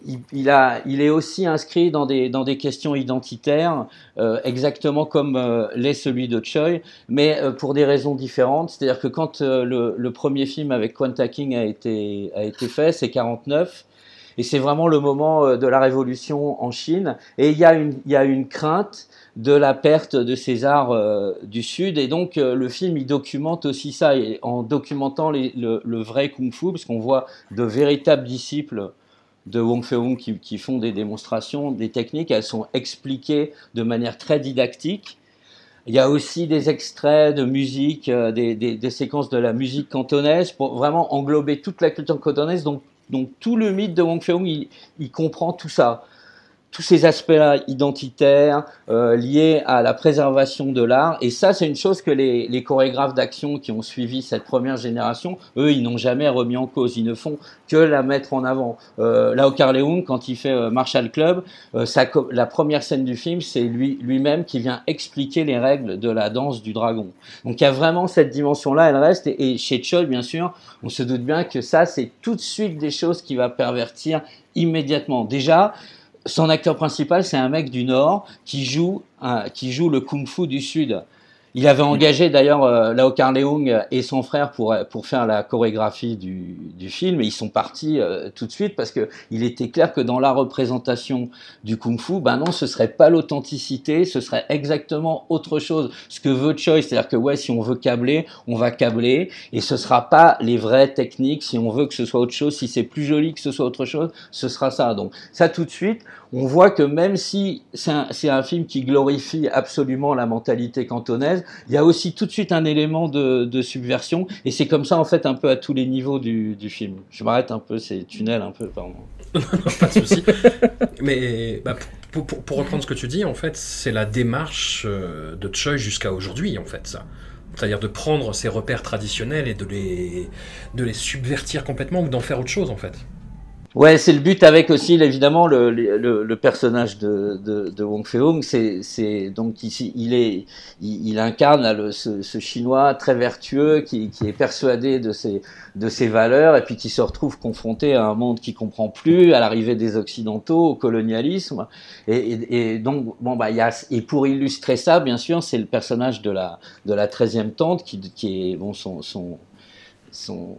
Speaker 6: il, est aussi inscrit dans des, questions identitaires, euh, exactement comme l'est celui de Choi, mais pour des raisons différentes. C'est-à-dire que quand le, le, premier film avec Quanta King a été, a été fait, c'est 49, Et c'est vraiment le moment de la révolution en Chine. Et il y a une, crainte de la perte de ces arts du Sud. Et donc le film, il documente aussi ça, et en documentant le, vrai kung-fu, parce qu'on voit de véritables disciples de Wong Fei-hung qui, font des démonstrations, des techniques, elles sont expliquées de manière très didactique. Il y a aussi des extraits de musique, euh, des, séquences de la musique cantonaise pour vraiment englober toute la culture cantonaise. Donc, donc tout le mythe de Wong Fei-hung, il comprend tout ça tous ces aspects-là identitaires euh, liés à la préservation de l'art. Et ça, c'est une chose que les, les chorégraphes d'action qui ont suivi cette première génération, eux, ils n'ont jamais remis en cause. Ils ne font que la mettre en avant. Euh, Lao Carleung, quand il fait euh, Marshall Club, euh, la première scène du film, c'est lui lui-même qui vient expliquer les règles de la danse du dragon. Donc il y a vraiment cette dimension-là, elle reste. Et, chez Choi, bien sûr, on se doute bien que ça, c'est tout de suite des choses qui va pervertir immédiatement. Déjà, son acteur principal, c'est un mec du Nord qui joue, qui joue le kung-fu du Sud. Il avait engagé d'ailleurs euh, Lao Carleung et son frère pour, pour faire la chorégraphie du, du film et ils sont partis euh, tout de suite parce que il était clair que dans la représentation du kung-fu, ben non, ce serait pas l'authenticité, ce serait exactement autre chose. Ce que veut Choi, c'est-à-dire que ouais, si on veut câbler, on va câbler et ce sera pas les vraies techniques. Si on veut que ce soit autre chose, si c'est plus joli que ce soit autre chose, ce sera ça. Donc ça tout de suite, on voit que même si c'est un, film qui glorifie absolument la mentalité cantonaise, il y a aussi tout de suite un élément de, subversion, et c'est comme ça en fait un peu à tous les niveaux du, film. Je m'arrête un peu, c'est tunnel un peu, pardon. <laughs>
Speaker 3: pas de souci. Mais bah, pour, reprendre ce que tu dis, en fait, c'est la démarche euh, de Choi jusqu'à aujourd'hui, en fait, ça. C'est-à-dire de prendre ces repères traditionnels et de les, de les subvertir complètement ou d'en faire autre chose, en fait.
Speaker 6: Ouais, c'est le but avec aussi évidemment le, personnage de, Wong Fei-hung. C'est donc ici il incarne ce, chinois très vertueux qui, est persuadé de ses valeurs et puis qui se retrouve confronté à un monde qui comprend plus, à l'arrivée des occidentaux, au colonialisme. Et donc bon bah il y a et pour illustrer ça bien sûr c'est le personnage de la de la treizième tante qui qui est bon son son son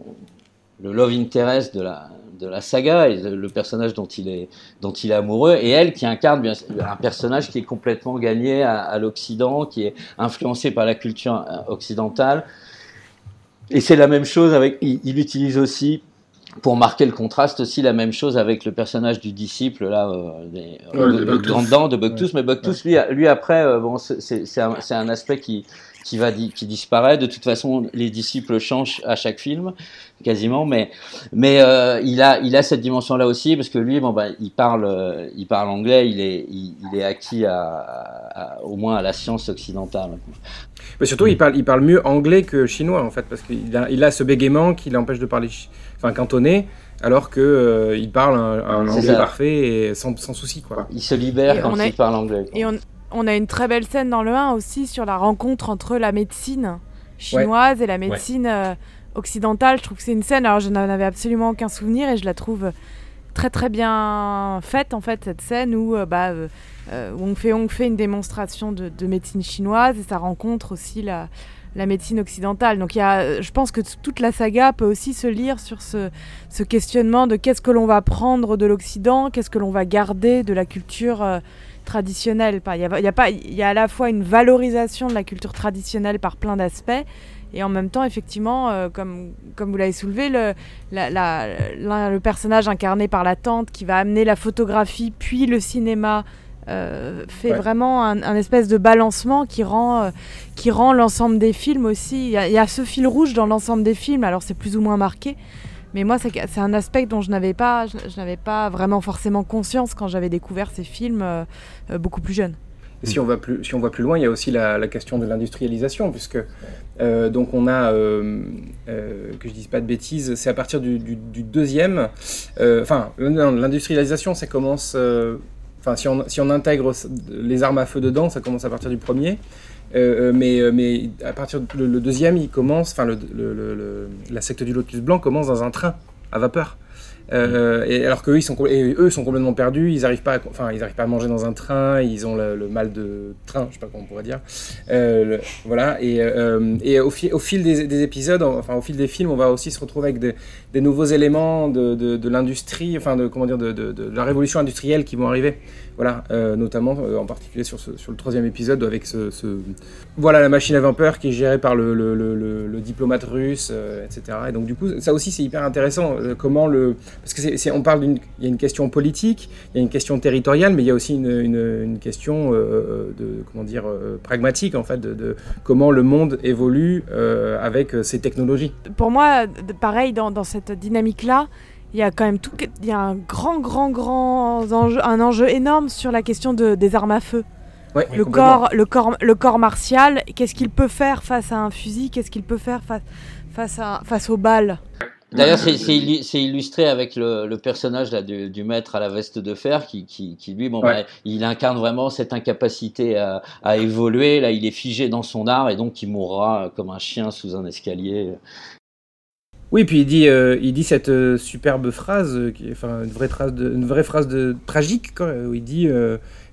Speaker 6: le love interest de la, de la saga et le personnage dont il est, dont il est amoureux, et elle qui incarne bien, un personnage qui est complètement gagné à, à l'Occident, qui est influencé par la culture euh, occidentale. Et c'est la même chose avec, il, il, utilise aussi, pour marquer le contraste, aussi la même chose avec le personnage du disciple, là, euh, des, ouais, de, de, de, Grandant, de Buctus, ouais. mais Buctus, lui, lui après, euh, bon, c'est un, un aspect qui, qui va qui disparaît. De toute façon, les disciples changent à chaque film, quasiment, mais mais euh, il a il a cette dimension là aussi parce que lui, bon bah, il parle euh, il parle anglais, il est il, il est acquis à, à, au moins à la science occidentale.
Speaker 5: Mais surtout, il parle il parle mieux anglais que chinois en fait parce qu'il a il a ce bégaiement qui l'empêche de parler enfin cantonais alors que euh, il parle un, un anglais ça. parfait et sans, sans souci quoi.
Speaker 6: Il se libère et quand il parle anglais.
Speaker 4: Quoi. Et on, on a une très belle scène dans le 1 aussi sur la rencontre entre la médecine chinoise ouais. et la médecine euh, occidentale. Je trouve que c'est une scène, alors je n'en avais absolument aucun souvenir et je la trouve très très bien faite en fait cette scène où euh, bah, euh, Wong Fei-hung fait une démonstration de, de, médecine chinoise et ça rencontre aussi la, la médecine occidentale. Donc il y a, je pense que toute la saga peut aussi se lire sur ce, ce questionnement de qu'est-ce que l'on va prendre de l'Occident, qu'est-ce que l'on va garder de la culture euh, traditionnelle. Il y, a, y a pas, il y a à la fois une valorisation de la culture traditionnelle par plein d'aspects, et en même temps, effectivement, euh, comme, comme vous l'avez soulevé, le, la, la, le personnage incarné par la tante qui va amener la photographie puis le cinéma euh, fait ouais. vraiment un, un, espèce de balancement qui rend, euh, qui rend l'ensemble des films aussi. Il y, a, il y, a ce fil rouge dans l'ensemble des films, alors c'est plus ou moins marqué. Mais moi, c'est un aspect dont je n'avais pas, je, n'avais pas vraiment forcément conscience quand j'avais découvert ces films euh, beaucoup plus jeune.
Speaker 5: Et si on va plus, si on va plus loin, il y a aussi la, question de l'industrialisation, puisque euh, donc on a, euh, euh, que je dise pas de bêtises, c'est à partir du, deuxième, enfin l'industrialisation, ça commence, enfin si on intègre les armes à feu dedans, ça commence à partir du premier. Euh, mais, mais à partir du le, le deuxième, il commence, enfin le, le, la secte du lotus blanc commence dans un train à vapeur. Euh, et alors qu'eux, ils sont, et eux sont complètement perdus, ils n'arrivent pas, à, enfin, ils arrivent pas à manger dans un train, ils ont le, mal de train, je sais pas comment on pourrait dire. Euh, voilà. Et, euh, et au, au, fil des, épisodes, enfin au fil des films, on va aussi se retrouver avec des, nouveaux éléments de, de, de l'industrie, enfin de comment dire, de, la révolution industrielle qui vont arriver. Voilà, euh, notamment euh, en particulier sur, sur le troisième épisode avec ce, voilà la machine à vapeur qui est gérée par le, diplomate russe, euh, etc. Et donc du coup, ça aussi c'est hyper intéressant. comment le parce que on parle d'une il y a une question politique, il y a une question territoriale, mais il y a aussi une, une, question de comment dire pragmatique en fait de, comment le monde évolue avec ces technologies.
Speaker 4: Pour moi, pareil dans, dans cette dynamique là il y a quand même tout, il y a un grand, grand, grand enjeu, un enjeu énorme sur la question de, des armes à feu. le, corps, le, corps, le corps martial, qu'est-ce qu'il peut faire face à un fusil Qu'est-ce qu'il peut faire face, face, à, face aux balles?
Speaker 6: D'ailleurs, c'est illustré avec le, le personnage là, du, du, maître à la veste de fer qui, qui, qui lui, bon, bah, il incarne vraiment cette incapacité à, à, évoluer. Là, il est figé dans son art et donc il mourra comme un chien sous un escalier.
Speaker 5: Oui, puis il dit, euh, il dit cette euh, superbe phrase, euh, qui enfin une vraie une vraie phrase de tragique, où il dit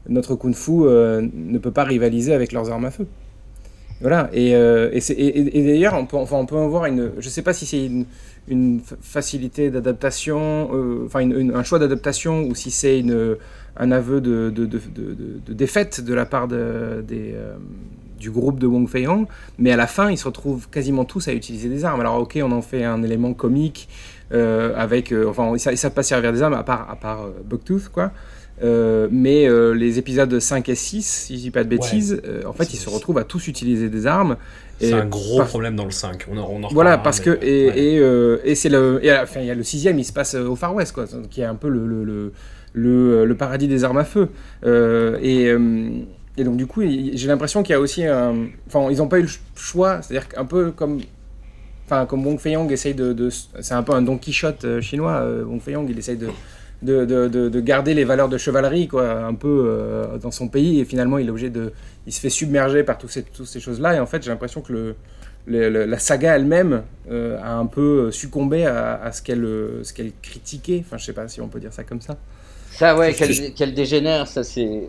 Speaker 5: notre kung-fu ne peut pas rivaliser avec leurs armes à feu. Voilà. Et, d'ailleurs, on peut, enfin, on peut en voir une. Je ne sais pas si c'est une, facilité d'adaptation, enfin un choix d'adaptation, ou si c'est un aveu de, défaite de la part des du groupe de Wong Fei-hong, mais à la fin, ils se retrouvent quasiment tous à utiliser des armes. Alors, ok, on en fait un élément comique euh, avec. Euh, enfin, ils ne savent pas servir des armes à part, à part euh, Bucktooth, quoi. mais les épisodes 5 et 6, si je dis pas de bêtises, en fait, ils se retrouvent à tous utiliser des armes.
Speaker 3: C'est un gros problème dans le 5. On,
Speaker 5: en, voilà, parce que. Et, et, c'est le. Et enfin, il y a le sixième, il se passe au Far West, quoi, qui est un peu le, le, le, le paradis des armes à feu. et. Et donc, du coup, j'ai l'impression qu'il y a aussi un. Enfin, ils n'ont pas eu le choix, c'est-à-dire qu'un peu comme. Enfin, comme Wong Fei-Yong essaye de. c'est un peu un Don Quichotte euh, chinois. Euh, Wong Fei-Yong, il essaye de, de, de, de, garder les valeurs de chevalerie, quoi, un peu euh, dans son pays. Et finalement, il est obligé de. Il se fait submerger par toutes ces, toutes ces choses-là. Et en fait, j'ai l'impression que le, la saga elle-même a un peu succombé à, à ce qu'elle critiquait. Enfin, je sais pas si on peut dire ça comme ça.
Speaker 6: Ça, ouais, qu'elle dégénère, ça c'est,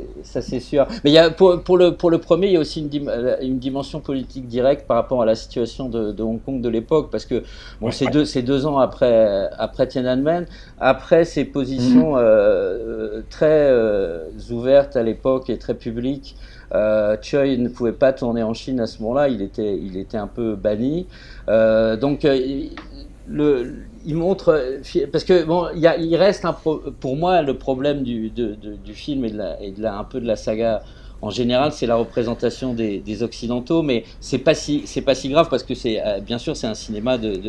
Speaker 6: sûr. Mais il y a, pour, pour, le, pour le premier, il y a aussi une, une, dimension politique directe par rapport à la situation de, de Hong Kong de l'époque, parce que bon, c'est deux, c'est deux ans après, après Tiananmen, après ces positions mhm. euh, très euh, ouvertes à l'époque et très publiques. Euh, Choi ne pouvait pas tourner en Chine à ce moment-là, il était, il était un peu banni. Euh, donc, euh, le, il montre parce que bon, il, reste un pour moi le problème du, du film et, de la, un peu de la saga en général, c'est la représentation des, occidentaux, mais c'est pas si c'est pas si grave parce que c'est euh, bien sûr c'est un cinéma de,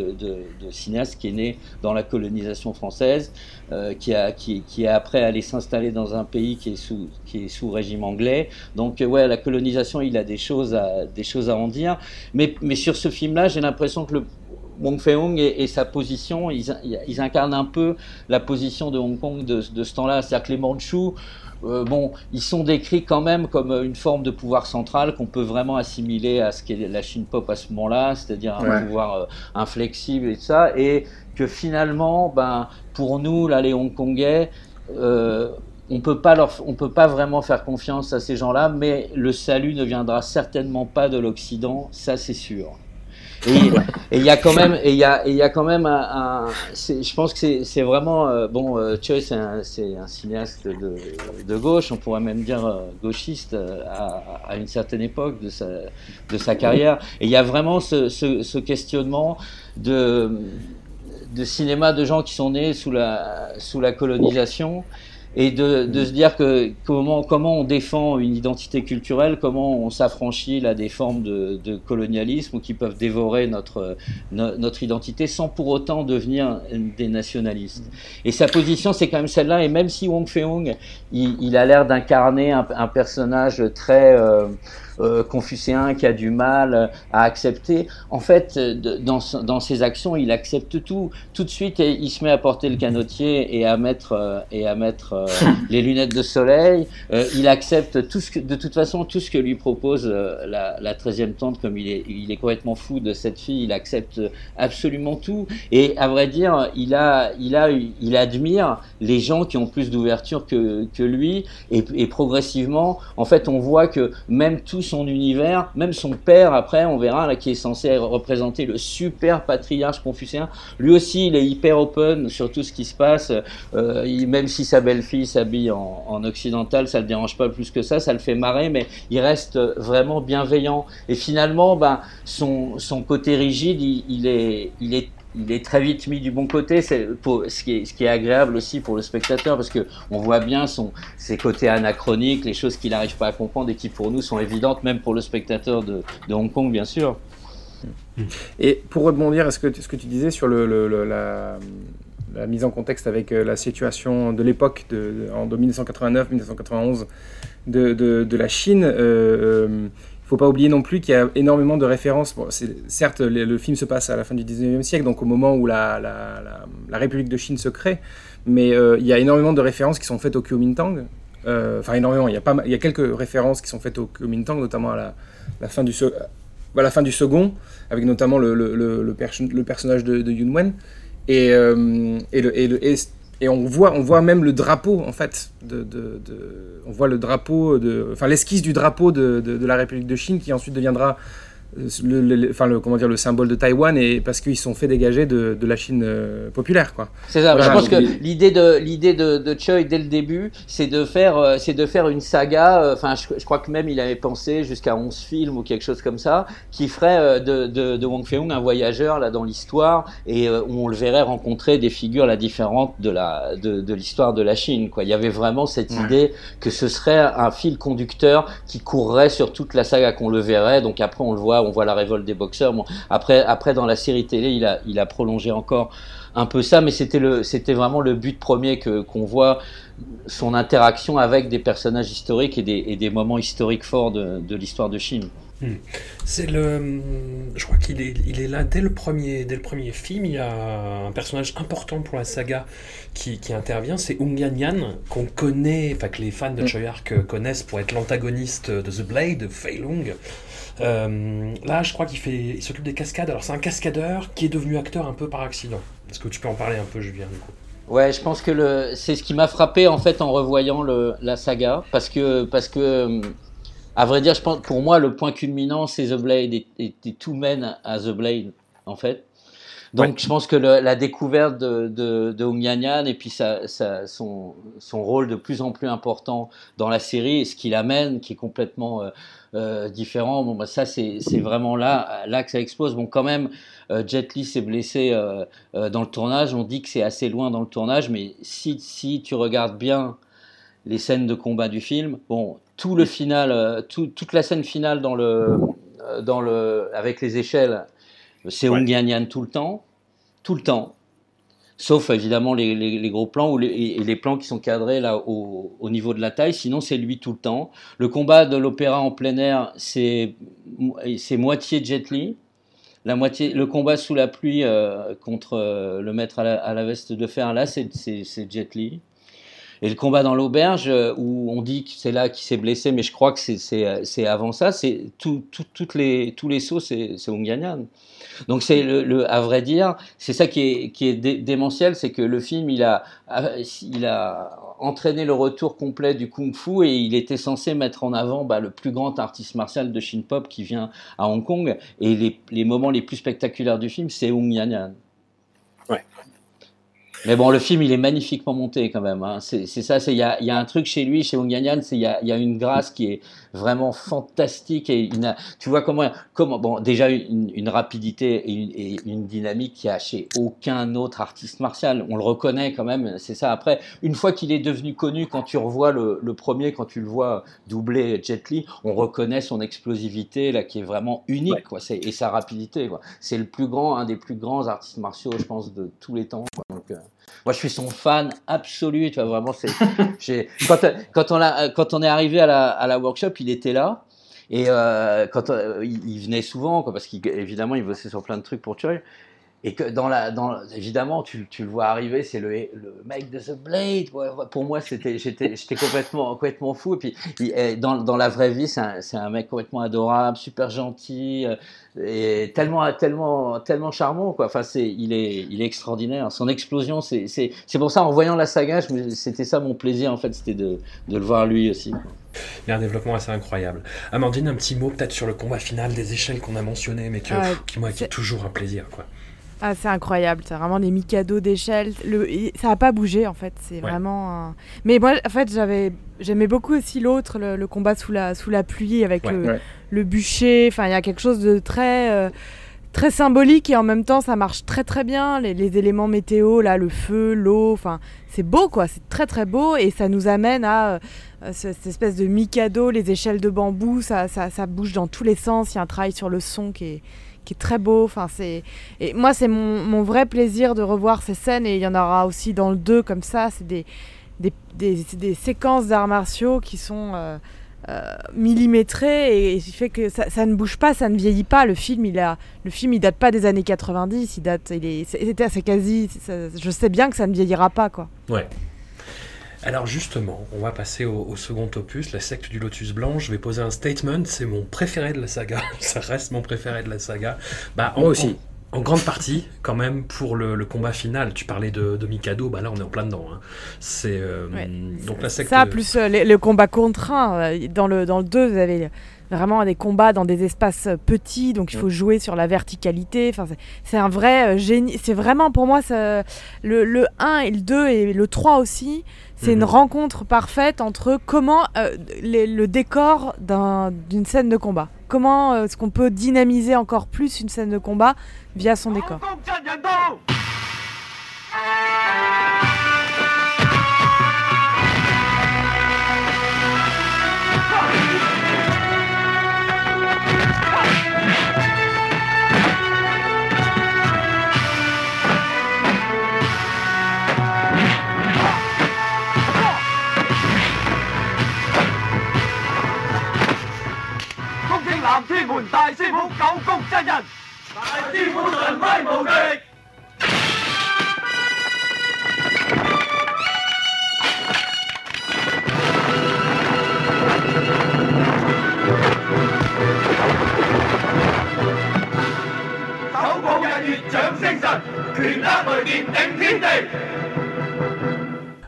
Speaker 6: cinéaste qui est né dans la colonisation française, euh, qui a qui, qui est après allé s'installer dans un pays qui est sous qui est sous régime anglais. Donc ouais, la colonisation, il a des choses à des choses à en dire, mais mais sur ce film-là, j'ai l'impression que le Wong Fei-hung et, sa position, ils, incarnent un peu la position de Hong Kong de, ce temps-là. C'est-à-dire que les Mandchous, euh, bon, ils sont décrits quand même comme une forme de pouvoir central qu'on peut vraiment assimiler à ce qu'est la Chine pop à ce moment-là, c'est-à-dire un pouvoir euh, inflexible et tout ça, et que finalement, ben, pour nous, là, les Hongkongais, euh, on peut pas leur, on peut pas vraiment faire confiance à ces gens-là, mais le salut ne viendra certainement pas de l'Occident, ça c'est sûr. Et il y a quand même, et il y a, y a quand même un, je pense que c'est vraiment, euh, bon, euh, Choi c'est un, cinéaste de, gauche, on pourrait même dire euh, gauchiste euh, à, une certaine époque de sa, de sa carrière. Et il y a vraiment ce, ce, ce questionnement de, de cinéma de gens qui sont nés sous la, sous la colonisation et de, de, se dire que comment, comment on défend une identité culturelle, comment on s'affranchit là des formes de, de, colonialisme qui peuvent dévorer notre, notre identité sans pour autant devenir des nationalistes. Et sa position, c'est quand même celle-là. Et même si Wong Fei-hung, il, il, a l'air d'incarner un, un, personnage très euh, euh, confucéen qui a du mal à accepter. En fait, dans, dans ses actions, il accepte tout. Tout de suite, il se met à porter le canotier et à mettre, et à mettre <laughs> les lunettes de soleil. il accepte tout ce que, de toute façon, tout ce que lui propose la, la 13e tante, comme il est, il est complètement fou de cette fille, il accepte absolument tout. Et à vrai dire, il, a, il, a, il admire les gens qui ont plus d'ouverture que, que lui. Et, et progressivement, en fait, on voit que même tout son univers, même son père, après, on verra, qui est censé représenter le super patriarche confucéen, lui aussi, il est hyper open sur tout ce qui se passe. Euh, même si sa belle-fille s'habille en, en, occidental, ça le dérange pas plus que ça, ça le fait marrer, mais il reste vraiment bienveillant. Et finalement, ben, son, son côté rigide, il, il, est, il, est, il est très vite mis du bon côté, ce, qui est, agréable aussi pour le spectateur, parce que on voit bien son, ses côtés anachroniques, les choses qu'il n'arrive pas à comprendre et qui pour nous sont évidentes, même pour le spectateur de, Hong Kong, bien sûr.
Speaker 5: Et pour rebondir à ce que, tu disais sur la, mise en contexte avec euh, la situation de l'époque, de, en 1989-1991, de, la Chine, euh, euh faut pas oublier non plus qu'il y a énormément de références. Bon, certes, le, film se passe à la fin du 19e siècle, donc au moment où la, la, la, République de Chine se crée, mais euh, il y a énormément de références qui sont faites au Kuomintang. Euh, enfin, énormément, il y, a pas, il y a quelques références qui sont faites au Kuomintang, notamment à la, fin, du, à la fin du second, avec notamment le, le, le, personnage de, de Yun Wen. Et, euh, et, le, et, et on voit, on voit même le drapeau, en fait, de, on voit le drapeau, de, enfin l'esquisse du drapeau de, la République de Chine qui ensuite deviendra le, enfin le, comment dire, le symbole de Taïwan et parce qu'ils sont fait dégager de, de la Chine euh, populaire quoi.
Speaker 6: C'est ça. je pense que l'idée de l'idée de, de Choi dès le début, c'est de faire euh, c'est de faire une saga. Euh, enfin, je, je, crois que même il avait pensé jusqu'à 11 films ou quelque chose comme ça, qui ferait de, de, de Wang Fei-hung un voyageur là dans l'histoire et où on le verrait rencontrer des figures là différentes de la de, de l'histoire de la Chine. Quoi. Il y avait vraiment cette idée que ce serait un fil conducteur qui courrait sur toute la saga, qu'on le verrait. Donc après on le voit on voit la révolte des boxeurs. Bon, après, après, dans la série télé, il a, il a prolongé encore un peu ça, mais c'était le, c'était vraiment le but premier que qu'on voit son interaction avec des personnages historiques et des, et des moments historiques forts de, de l'histoire de Chine.
Speaker 3: Hmm. C'est le, je crois qu'il est, il est là dès le premier, dès le premier film. Il y a un personnage important pour la saga qui, qui intervient, c'est Ung Yan qu'on connaît, enfin que les fans de hmm. Choi Ark connaissent pour être l'antagoniste de The Blade, Fei Lung. Euh, là, je crois qu'il fait, il s'occupe des cascades. Alors, c'est un cascadeur qui est devenu acteur un peu par accident. Est-ce que tu peux en parler un peu, Julien du coup?
Speaker 6: Ouais, je pense que le, c'est ce qui m'a frappé en fait en revoyant le, la saga, parce que, parce que, à vrai dire, je pense, pour moi, le point culminant, c'est The Blade et, et, tout mène à The Blade, en fait. Donc, je pense que le, la découverte de, de, de Hong Yan Yan et puis sa, sa, son, son rôle de plus en plus important dans la série et ce qu'il amène, qui est complètement euh, euh, différent. Bon, bah, ça, c'est vraiment là, là que ça explose. Bon, quand même, euh, Jet Li s'est blessé euh, dans le tournage. On dit que c'est assez loin dans le tournage, mais si, si tu regardes bien les scènes de combat du film, bon, tout le final, tout, toute la scène finale dans le, dans le, avec les échelles, c'est Hong Yan Yan tout le temps, tout le temps sauf évidemment les, gros plans ou les, et les plans qui sont cadrés là au, au niveau de la taille. Sinon, c'est lui tout le temps. Le combat de l'opéra en plein air, c'est c'est moitié Jet Li. La moitié, le combat sous la pluie euh, contre euh, le maître à la, à la, veste de fer, là, c'est Jet Li. Et le combat dans l'auberge, euh, où on dit que c'est là qu'il s'est blessé, mais je crois que c'est avant ça, c'est tout, tout, toutes les, tous les sauts, c'est Yan donc c'est le, à vrai dire, c'est ça qui est, démentiel, c'est que le film il a, il a entraîné le retour complet du kung-fu et il était censé mettre en avant bah, le plus grand artiste martial de Shin Pop qui vient à Hong Kong et les, moments les plus spectaculaires du film c'est Hong Yan Yan.
Speaker 3: Ouais.
Speaker 6: Mais bon, le film, il est magnifiquement monté quand même. Hein. C'est ça, il y a, y a, un truc chez lui, chez Wong Yan il y a, y a, une grâce qui est vraiment fantastique. Et une, tu vois comment, comment bon, déjà une, une rapidité et une, et une, dynamique qui a chez aucun autre artiste martial. On le reconnaît quand même, c'est ça. Après, une fois qu'il est devenu connu, quand tu revois le, le, premier, quand tu le vois doubler Jet Li, on reconnaît son explosivité là, qui est vraiment unique, quoi. Et sa rapidité. C'est le plus grand, un des plus grands artistes martiaux, je pense, de tous les temps. Quoi. Donc, euh, moi, je suis son fan absolu. Tu vois, vraiment, c'est. quand, quand, on quand on est arrivé à la, à la workshop, il était là. Et euh, quand il, venait souvent, quoi, parce qu'évidemment, il bossait sur plein de trucs pour Choi. Et que dans la, dans, évidemment, tu, tu le vois arriver, c'est le, le mec de The Blade. pour moi, c'était, j'étais, j'étais complètement, complètement fou. Et puis, dans, dans la vraie vie, c'est un, c'est un mec complètement adorable, super gentil, euh, et tellement, tellement, tellement charmant. Quoi. Enfin, c'est, il est, il est extraordinaire. Son explosion, c'est, c'est, c'est pour ça, en voyant la saga, c'était ça mon plaisir, en fait, c'était de, de le voir lui aussi.
Speaker 3: Il y a un développement assez incroyable. Amandine, un petit mot peut-être sur le combat final des échelles qu'on a mentionné, mais que, qui, moi, qui est toujours un plaisir. Quoi.
Speaker 4: Ah, c'est incroyable, c'est vraiment des Mikado d'échelle. Le... Ça n'a pas bougé en fait, c'est vraiment. Mais moi, en fait, j'avais, j'aimais beaucoup aussi l'autre, le, combat sous la sous la pluie avec le, le, bûcher. Enfin, il y a quelque chose de très euh, très symbolique et en même temps, ça marche très très bien. Les, les éléments météo, là, le feu, l'eau, enfin, c'est beau quoi, c'est très très beau et ça nous amène à euh, cette espèce de Mikado, les échelles de bambou, ça, ça, ça bouge dans tous les sens. Il y a un travail sur le son qui est qui est très beau. Enfin, c'est et moi c'est mon, mon, vrai plaisir de revoir ces scènes et il y en aura aussi dans le 2 comme ça. C'est des, des, des, des, séquences d'arts martiaux qui sont euh, euh, millimétrées et, ce qui fait que ça, ça, ne bouge pas, ça ne vieillit pas. Le film il a le film il date pas des années 90, il date il est c'était assez quasi. je sais bien que ça ne vieillira pas quoi.
Speaker 3: Ouais. Alors justement, on va passer au, second opus, la secte du Lotus Blanc. Je vais poser un statement, c'est mon préféré de la saga. <laughs> Ça reste mon préféré de la saga.
Speaker 5: Bah, Moi aussi.
Speaker 3: En, grande partie, quand même, pour le, combat final. Tu parlais de, Mikado, bah là on est en plein dedans. Hein. C'est euh,
Speaker 4: donc la secte. Ça plus euh, le, combat contraint. Euh, dans le dans le 2, vous avez vraiment des combats dans des espaces petits, donc il faut jouer sur la verticalité. Enfin, c'est un vrai génie. C'est vraiment pour moi le, le 1 et le 2 et le 3 aussi. C'est une mhm. rencontre parfaite entre comment euh, le décor d'une scène de combat. Comment euh, est-ce qu'on peut dynamiser encore plus une scène de combat via son décor.
Speaker 2: 门大师傅九局真人。大师傅神威无敌。手抱日月掌声神拳打雷电顶天地。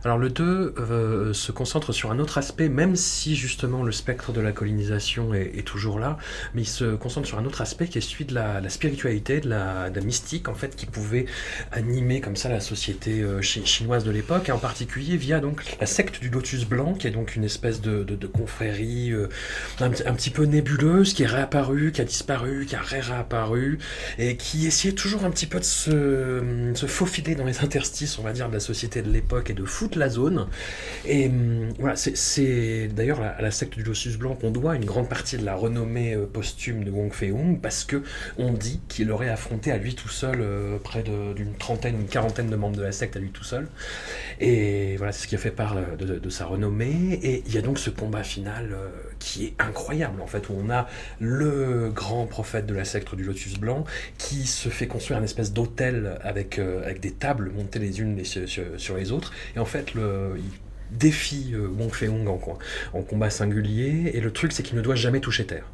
Speaker 3: Alors le 2 euh, se concentre sur un autre aspect, même si justement le spectre de la colonisation est, toujours là, mais il se concentre sur un autre aspect qui est celui de la, spiritualité, de la, mystique en fait, qui pouvait animer comme ça la société euh, chinoise de l'époque, et en particulier via donc la secte du Lotus Blanc, qui est donc une espèce de, confrérie euh, un, petit peu nébuleuse, qui est réapparue, qui a disparu, qui a réapparu, et qui essayait toujours un petit peu de se, se faufiler dans les interstices, on va dire, de la société de l'époque et de foutre la zone. Et hum, voilà, c'est d'ailleurs à la secte du Lotus Blanc qu'on doit une grande partie de la renommée euh, posthume de Wong Fei-hung, parce que on dit qu'il aurait affronté à lui tout seul euh, près d'une trentaine, une quarantaine de membres de la secte à lui tout seul. Et voilà, c'est ce qui a fait part euh, de, sa renommée. Et il y a donc ce combat final qui est incroyable, en fait, où on a le grand prophète de la secte du Lotus Blanc qui se fait construire un espèce d'hôtel avec, avec des tables montées les unes sur, sur les autres. Et en fait, le, il défie euh, Wong Fei-hung en, en combat singulier, et le truc, c'est qu'il ne doit jamais toucher terre.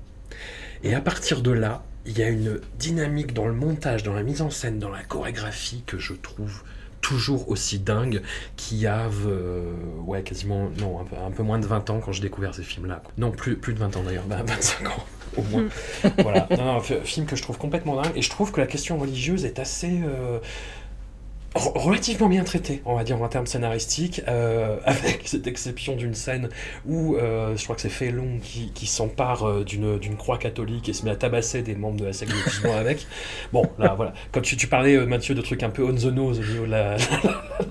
Speaker 3: Et à partir de là, il y a une dynamique dans le montage, dans la mise en scène, dans la chorégraphie que je trouve toujours aussi dingue qui a euh, ouais quasiment non un peu, moins de 20 ans quand j'ai découvert ces films là non plus plus de 20 ans d'ailleurs 25 ans <laughs> au moins. Voilà. Non, non, film que je trouve complètement dingue et je trouve que la question religieuse est assez euh, relativement bien traité, on va dire en termes scénaristiques, euh, <laughs> avec cette exception d'une scène où euh, je crois que c'est Félon qui, qui s'empare euh, d'une, d'une croix catholique et se met à tabasser des membres de la secte avec. Bon, là voilà. Quand tu, tu parlais, Mathieu, de trucs un peu on the nose au niveau de la.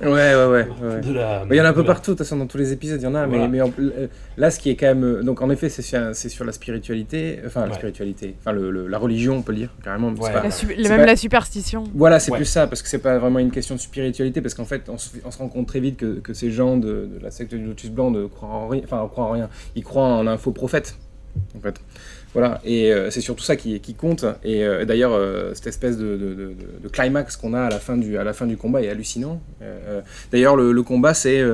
Speaker 5: ouais, ouais, ouais. <laughs> il y en a un peu partout, de toute façon, dans tous les épisodes, il y en a, mais, mais là, ce qui est quand même. Donc en effet, c'est sur, la spiritualité, enfin la spiritualité, enfin le, la religion, on peut le dire, carrément.
Speaker 4: Pas, même la superstition.
Speaker 5: Voilà, c'est plus ça, parce que c'est pas vraiment une question de spiritualité, parce qu'en fait, on se, rend compte très vite que, que ces gens de, la secte du Lotus Blanc ne croient en rien, enfin, croient en rien. Ils croient en un faux prophète, en fait. Voilà, et c'est surtout ça qui, qui compte. Et, d'ailleurs, cette espèce de, de, climax qu'on a à la, fin du, à la fin du combat est hallucinant. d'ailleurs, le, combat, c'est,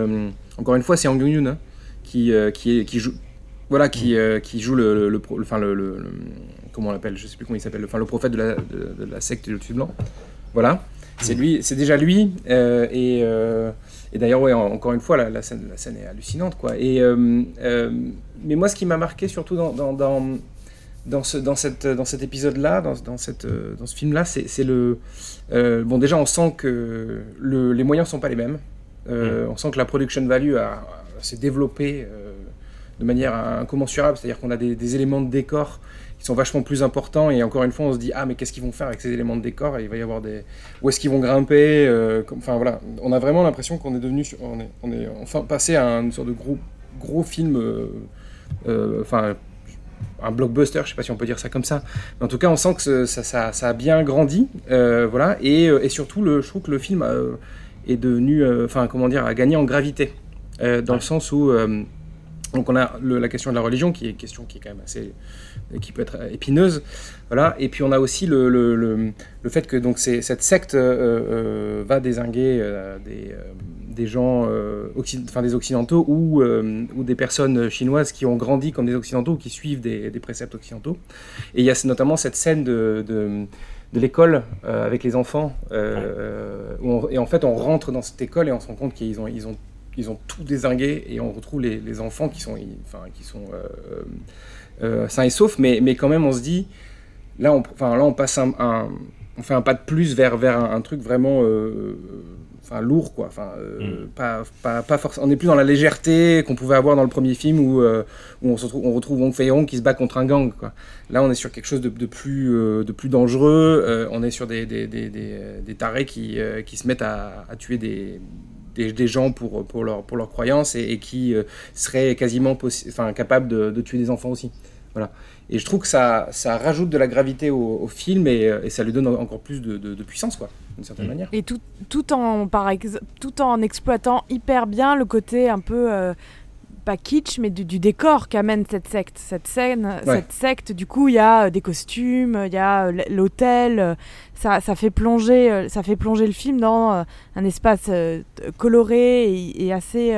Speaker 5: encore une fois, c'est Ang Yoon hein, qui, qui, joue. Voilà, qui, mm. qui joue le, le, enfin, le, comment on l'appelle, je sais plus comment il s'appelle, enfin le prophète de la, de, la secte du Lotus Blanc. Voilà, c'est lui, c'est déjà lui, et, et d'ailleurs, ouais, encore une fois, la, la, scène, la scène est hallucinante, quoi. Et, euh, euh, mais moi, ce qui m'a marqué surtout dans, dans, dans, dans, ce, dans, cette, dans cet épisode-là, dans, dans, cette, dans ce film-là, c'est le... Euh, bon, déjà, on sent que le, les moyens ne sont pas les mêmes. Mm. On sent que la production value s'est développée de manière incommensurable, c'est-à-dire qu'on a des, éléments de décor qui sont vachement plus importants. Et encore une fois, on se dit ah mais qu'est-ce qu'ils vont faire avec ces éléments de décor? Il va y avoir des où est-ce qu'ils vont grimper euh, Enfin voilà, on a vraiment l'impression qu'on est devenu, on est, on est enfin passé à une sorte de gros gros film, euh, euh, enfin un blockbuster, je sais pas si on peut dire ça comme ça. En tout cas, on sent que ça, a bien grandi, voilà. Et, surtout, le, je trouve que le film est devenu, enfin comment dire, a gagné en gravité, dans le sens où donc on a la question de la religion qui est une question qui est quand même assez qui peut être épineuse voilà et puis on a aussi le, le, le, fait que donc cette secte euh, euh, va désinguer euh, des, des gens enfin des occidentaux ou, ou des personnes chinoises qui ont grandi comme des occidentaux ou qui suivent des, des préceptes occidentaux et il y a notamment cette scène de, de de l'école avec les enfants. et en fait, on rentre dans cette école et on se rend compte qu'ils ont, ils ont ils ont tout désingué et on retrouve les, enfants qui sont, enfin, qui sont euh, euh, sains et saufs, mais, mais quand même on se dit, là on, enfin, là, on passe un, on fait un pas de plus vers, vers un, truc vraiment euh, enfin, lourd, quoi. Enfin, mm. pas, pas, pas forcément, on n'est plus dans la légèreté qu'on pouvait avoir dans le premier film où, où on, se retrouve, on retrouve Wong Fei Hong qui se bat contre un gang, quoi. Là, on est sur quelque chose de, de plus, de plus dangereux. on est sur des, des, des, des tarés qui, qui se mettent à, à tuer des des, gens pour, pour, leur, pour leurs croyances et, qui euh, seraient quasiment enfin, capables de, tuer des enfants aussi. Voilà. Et je trouve que ça, ça rajoute de la gravité au, film et, euh, et, ça lui donne encore plus de, de, puissance, quoi, d'une certaine manière.
Speaker 4: Et tout, tout, en, par tout en exploitant hyper bien le côté un peu euh, pas kitsch, mais du, décor qu'amène cette secte. Cette scène, cette secte, du coup, il y a euh, des costumes, il y a euh, l'hôtel. Euh, ça, ça, fait plonger, ça fait plonger le film dans un espace coloré et, assez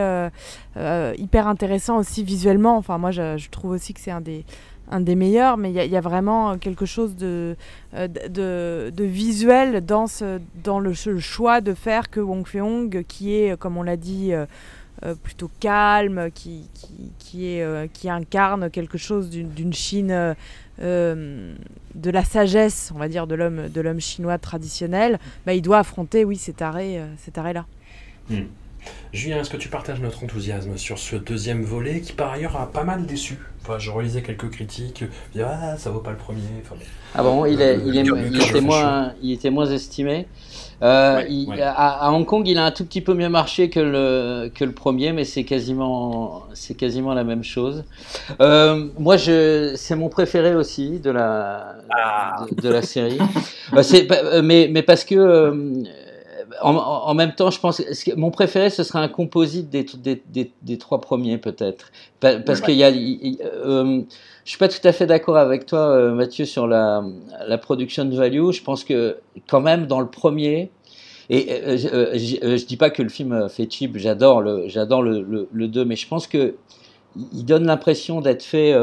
Speaker 4: hyper intéressant aussi visuellement. Enfin, moi, je, trouve aussi que c'est un des, un des meilleurs, mais il y, a vraiment quelque chose de, de, de, visuel dans, ce, dans le, choix de faire que Wong Fei-hong, qui est, comme on l'a dit, plutôt calme, qui, qui, qui, est, euh, qui incarne quelque chose d'une Chine euh, de la sagesse, on va dire, de l'homme de l'homme chinois traditionnel, bah, il doit affronter, oui, cet arrêt, cet arrêt-là.
Speaker 3: Hmm. Julien, est-ce que tu partages notre enthousiasme sur ce deuxième volet qui par ailleurs a pas mal déçu? Enfin, je relisais quelques critiques, ah, ça vaut pas le premier.
Speaker 6: ah bon, il, est, il, est, il, était moins, il était moins estimé. Euh, à, Hong Kong, il a un tout petit peu mieux marché que le, que le premier, mais c'est quasiment, c'est quasiment la même chose. Euh, moi, je, c'est mon préféré aussi de la, ah. de, la série. Euh, c'est, mais, mais parce que en, même temps, je pense que mon préféré, ce serait un composite des, des, des, trois premiers, peut-être. Parce qu'il y a. je suis pas tout à fait d'accord avec toi, euh, Mathieu, sur la, production value. Je pense que, quand même, dans le premier. Et euh, euh, je dis pas que le film fait cheap, j'adore le, j'adore le, 2, mais je pense que il donne l'impression d'être fait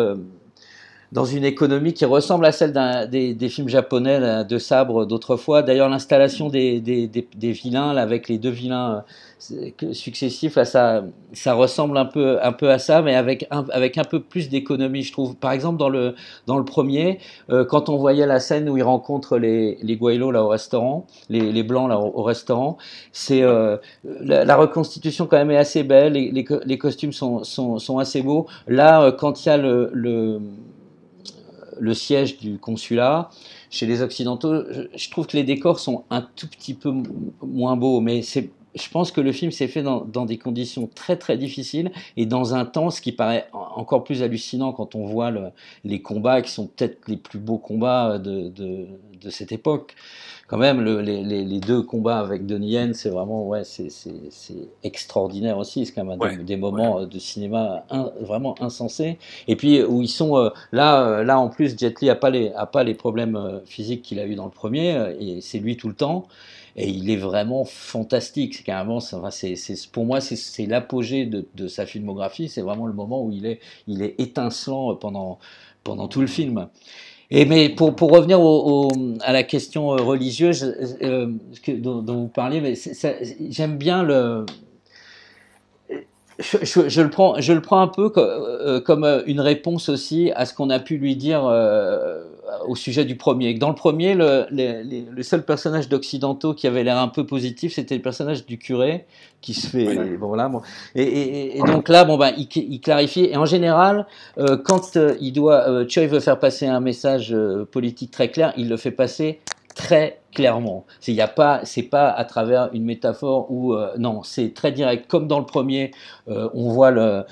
Speaker 6: dans une économie qui ressemble à celle des, films japonais de sabre d'autrefois. D'ailleurs, l'installation des, des, des, vilains là, avec les deux vilains euh, successifs, là, ça, ça ressemble un peu, un peu à ça, mais avec un, avec un peu plus d'économie, je trouve. Par exemple, dans le, dans le premier, euh, quand on voyait la scène où il rencontre les, les Guaylos là au restaurant, les, les blancs là au, restaurant, c'est euh, la, reconstitution quand même est assez belle, les, les, costumes sont, sont, sont, assez beaux. Là, quand il y a le, le le siège du consulat. Chez les Occidentaux, je, trouve que les décors sont un tout petit peu moins beaux, mais c'est je pense que le film s'est fait dans, des conditions très très difficiles et dans un temps, ce qui paraît encore plus hallucinant quand on voit les combats qui sont peut-être les plus beaux combats de, de, cette époque. Quand même, les, les, deux combats avec Donnie Yen, c'est vraiment ouais, c'est extraordinaire aussi. C'est quand même des, moments de cinéma vraiment insensés. Et puis où ils sont euh, là, euh, là en plus, Jet Li a pas les a pas les problèmes euh, physiques qu'il a eu dans le premier et c'est lui tout le temps et il est vraiment fantastique. C'est carrément, c'est, pour moi, c'est, l'apogée de, sa filmographie. C'est vraiment le moment où il est, étincelant pendant, tout le film. Mais pour, revenir à la question religieuse euh, dont, vous parliez, j'aime bien le, je, le prends, un peu euh, comme euh, une réponse aussi à ce qu'on a pu lui dire euh, au sujet du premier. Dans le premier, le, le seul personnage d'occidentaux qui avait l'air un peu positif, c'était le personnage du curé qui se fait. Bon, là, bon. Et, et, et, donc là, bon, ben, il, il clarifie. Et en général, quand il doit, Choi veut faire passer un message politique très clair, il le fait passer très clairement. C'est y a pas, c'est pas à travers une métaphore ou euh, non, c'est très direct. Comme dans le premier, euh, on voit le,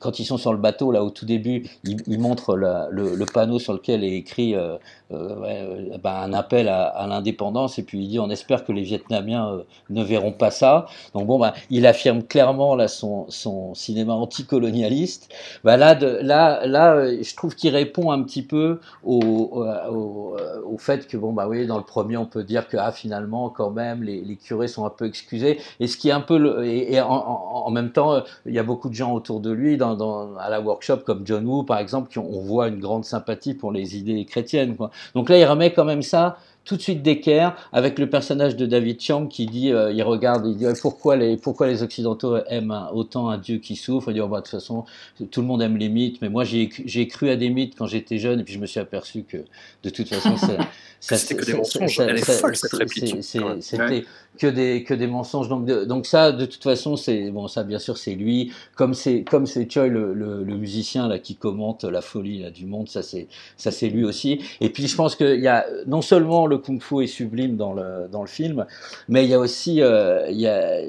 Speaker 6: quand ils sont sur le bateau là au tout début, il, montre le, panneau sur lequel est écrit euh, ben, un appel à, l'indépendance et puis il dit on espère que les Vietnamiens ne verront pas ça. Donc bon, ben, il affirme clairement là son, cinéma anticolonialiste. Ben, là, là, là, je trouve qu'il répond un petit peu au, au, au, fait que bon bah oui, dans le premier on peut dire que ah, finalement, quand même, les, curés sont un peu excusés. Et ce qui est un peu. Et, en, même temps, il y a beaucoup de gens autour de lui, dans, à la workshop, comme John Woo, par exemple, qui on voit une grande sympathie pour les idées chrétiennes. Quoi. Donc là, il remet quand même ça tout de suite d'équerre avec le personnage de David Chang qui dit, euh, il regarde, il dit pourquoi les pourquoi les occidentaux aiment autant un dieu qui souffre? Il dit oh, bah, de toute façon tout le monde aime les mythes, mais moi j'ai cru à des mythes quand j'étais jeune et puis je me suis aperçu que de toute façon <laughs>
Speaker 3: c'était que des mensonges. Elle est folle cette réplique.
Speaker 6: C'était que des que des mensonges. Donc donc ça de toute façon c'est bon ça bien sûr c'est lui comme c'est comme c'est Choi le, le, musicien là qui commente la folie là, du monde ça c'est ça c'est lui aussi. Et puis je pense qu'il y a non seulement le kung-fu est sublime dans le, dans le film, mais il y a aussi euh, il y a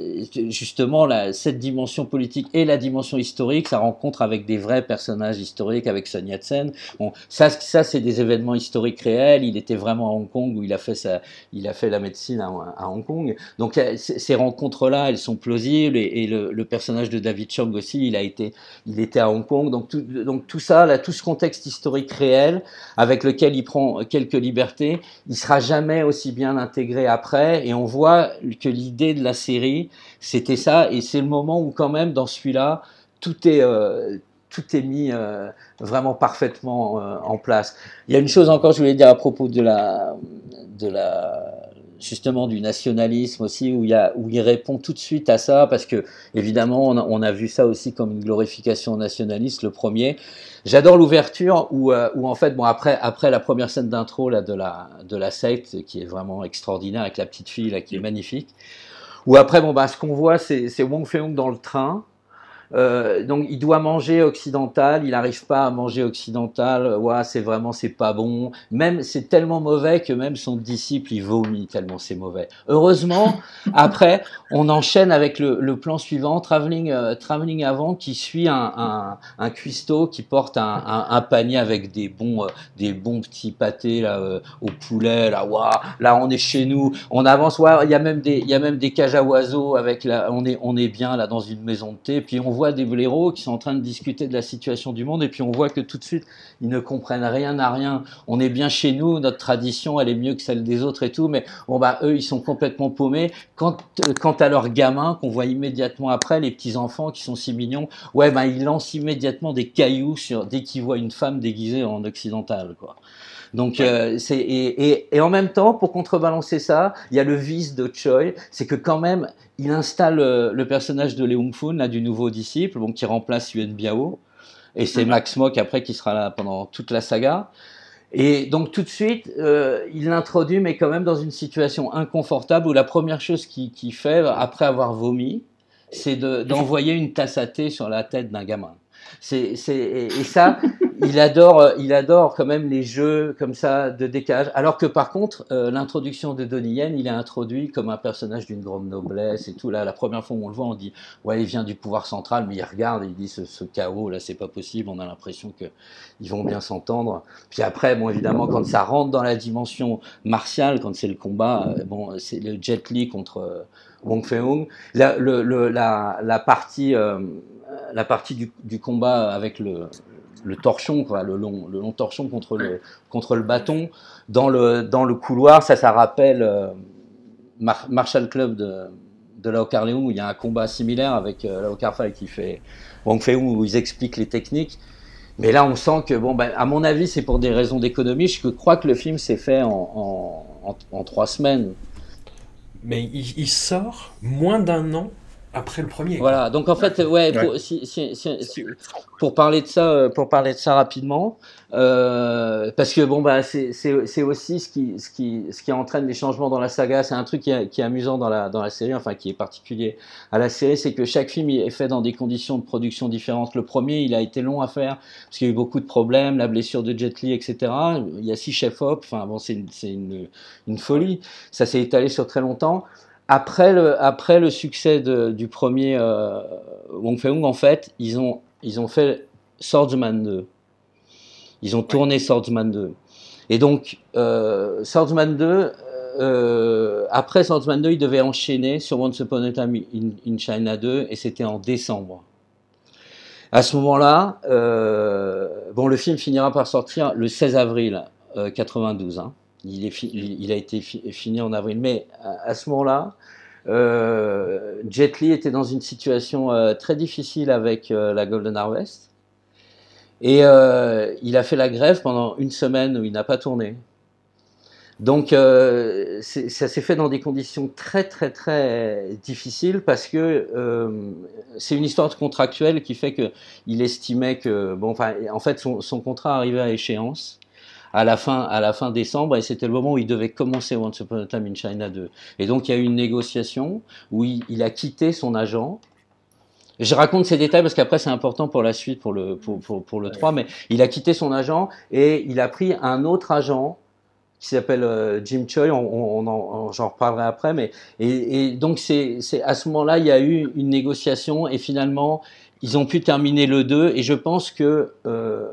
Speaker 6: justement cette dimension politique et la dimension historique, sa rencontre avec des vrais personnages historiques, avec Sun Yat-sen. Bon, ça, ça c'est des événements historiques réels. Il était vraiment à Hong Kong où il a fait, sa, il a fait la médecine à, Hong Kong. Donc ces rencontres-là, elles sont plausibles et, le, personnage de David Chong aussi, il a été, il était à Hong Kong. Donc tout, donc tout ça, tout ce contexte historique réel avec lequel il prend quelques libertés, il jamais aussi bien intégré après. Et on voit que l'idée de la série, c'était ça. Et c'est le moment où quand même dans celui-là, tout est euh, tout est mis euh, vraiment parfaitement euh, en place. Il y a une chose encore, je voulais dire à propos de la de la justement du nationalisme aussi, où il, où répond tout de suite à ça, parce que évidemment, on a, vu ça aussi comme une glorification nationaliste, le premier. J'adore l'ouverture où, euh, où en fait, bon après après la première scène d'intro là de la de la secte qui est vraiment extraordinaire avec la petite fille là qui est magnifique. Ou après bon bah ce qu'on voit c'est c'est Wong Fei-hung dans le train euh, donc il doit manger occidental, il n'arrive pas à manger occidental. Ouais, c'est vraiment c'est pas bon. Même c'est tellement mauvais que même son disciple il vomit tellement c'est mauvais. Heureusement, <laughs> après on enchaîne avec le, le plan suivant, traveling euh, traveling avant, qui suit un, un, un cuistot qui porte un, un, panier avec des bons euh, des bons petits pâtés là au poulet là. Waouh, là on est chez nous, on avance. Ouais, il y a même des il y a même des cages à oiseaux avec là, on est on est bien là dans une maison de thé. Puis on voit des blaireaux qui sont en train de discuter de la situation du monde et puis on voit que tout de suite ils ne comprennent rien à rien. On est bien chez nous, notre tradition elle est mieux que celle des autres et tout, mais bon bah eux ils sont complètement paumés. Quant, euh, à leurs gamins qu'on voit immédiatement après, les petits enfants qui sont si mignons, ouais bah ils lancent immédiatement des cailloux sur dès qu'ils voient une femme déguisée en occidental quoi. Donc euh, c'est et, et, et, en même temps, pour contrebalancer ça, il y a le vice de Choi, c'est que quand même, il installe euh, le personnage de Leung Fun, là, du nouveau disciple, bon, qui remplace Yuen Biao, et c'est mhm. Max Mock après qui sera là pendant toute la saga. Et donc tout de suite, euh, il l'introduit, mais quand même dans une situation inconfortable où la première chose qu'il fait après avoir vomi, c'est d'envoyer une tasse à thé sur la tête d'un gamin. C'est, et ça, il adore, euh, il adore quand même les jeux comme ça de décalage. Alors que par contre, euh, l'introduction de Donnie Yen, il est introduit comme un personnage d'une grande noblesse et tout. La première fois où on le voit, on dit ouais, il vient du pouvoir central, mais il regarde il dit ce, chaos là, c'est pas possible. On a l'impression que ils vont bien s'entendre. Puis après, bon, évidemment, quand ça rentre dans la dimension martiale, quand c'est le combat, euh, bon, c'est le Jet Li contre Wong Fei-hung. La, la, la, partie, la partie du, combat avec le torchon, le long, torchon contre le, bâton dans le, couloir. Ça, ça rappelle euh, Marshall Club de, de Lao Carleung où il y a un combat similaire avec euh, Lao Carfai qui fait Wang Fei où ils expliquent les techniques. Mais là, on sent que, ben, à mon avis, c'est pour des raisons d'économie. Je crois que le film s'est fait en, trois semaines.
Speaker 3: Mais il sort moins d'un an après le premier.
Speaker 6: Voilà, donc en fait, ouais, pour, si, si, si, pour, parler de ça, euh, pour parler de ça rapidement, euh, parce que bon bah c'est aussi ce qui, ce qui, ce qui entraîne des changements dans la saga. C'est un truc qui est, qui est, amusant dans la, dans la série, enfin qui est particulier à la série, c'est que chaque film est fait dans des conditions de production différentes. Le premier, il a été long à faire parce qu'il y a eu beaucoup de problèmes, la blessure de Jet Li, etc. Il y a six chefs-op, enfin bon, c'est une, une, une folie. Ça s'est étalé sur très longtemps après le, après le succès du premier euh, Wong Fei-hung, en fait, ils ont, ils ont fait Swordsman 2. Ils ont tourné Swordsman 2. Et donc, euh, Swordsman 2, euh, après Swordsman 2, ils devaient enchaîner sur Once Upon a Time in, China 2, et c'était en décembre. À ce moment-là, euh, bon, le film finira par sortir le 16 avril 92. Hein. Il, il, a été fini en avril. Mais à, ce moment-là, euh, Jet Li était dans une situation euh, très difficile avec euh, la Golden Harvest. Et euh, il a fait la grève pendant une semaine où il n'a pas tourné. Donc ça s'est fait dans des conditions très très très difficiles parce que c'est une histoire contractuelle qui fait qu'il estimait que bon enfin en fait son contrat arrivait à échéance à la fin, à la fin décembre, et c'était le moment où il devait commencer Once Upon a Time in China 2. Et donc il y a eu une négociation où il, a quitté son agent. Je raconte ces détails parce qu'après c'est important pour la suite, pour le, pour, pour, le 3, mais il a quitté son agent et il a pris un autre agent qui s'appelle euh, Jim Choi, on, on, j'en reparlerai après, mais et, et donc c'est à ce moment-là il y a eu une négociation et finalement ils ont pu terminer le 2 et je pense que euh,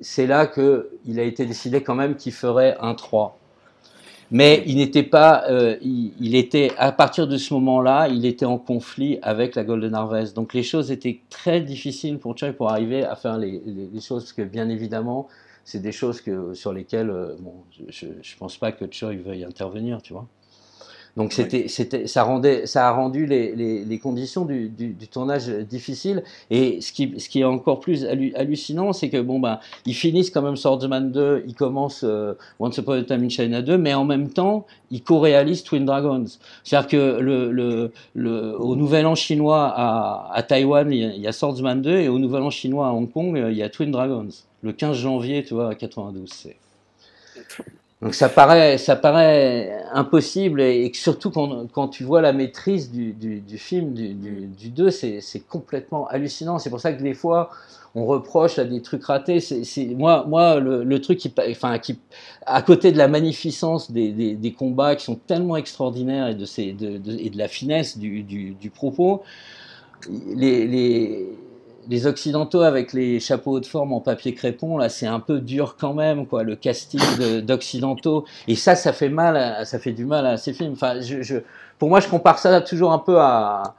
Speaker 6: c'est là qu'il a été décidé quand même qu'il ferait un 3. Mais il n'était pas, euh, il, était à partir de ce moment-là, il était en conflit avec la Golden Harvest. Donc les choses étaient très difficiles pour Choi pour arriver à faire les, choses que bien évidemment, c'est des choses que sur lesquelles, euh, bon, je, ne pense pas que Choi veuille intervenir, tu vois. Donc c'était, c'était, ça rendait, ça a rendu les, les, les conditions du, du, du, tournage difficiles. Et ce qui, ce qui est encore plus hallucinant, c'est que bon ben, ils finissent quand même Swordsman 2, ils commencent euh, Once Upon a Time in China 2, mais en même temps, ils co-réalisent Twin Dragons. C'est-à-dire que le, le, le, au Nouvel An chinois à, à Taïwan, il y, a, Swordsman 2, et au Nouvel An chinois à Hong Kong, il y a Twin Dragons. Le 15 janvier, tu vois, à 92. C'est donc ça paraît, ça paraît impossible et, surtout quand, quand, tu vois la maîtrise du, du, du film, du, du 2, c'est complètement hallucinant. C'est pour ça que des fois, on reproche à des trucs ratés. Moi, moi le, truc qui, enfin, qui, à côté de la magnificence des, combats qui sont tellement extraordinaires et de, ces, de, et de la finesse du, du propos, les, les les occidentaux avec les chapeaux de forme en papier crépon là c'est un peu dur quand même quoi le casting d'occidentaux. Et ça ça fait mal ça fait du mal à ces films. Enfin je, je, pour moi je compare ça toujours un peu à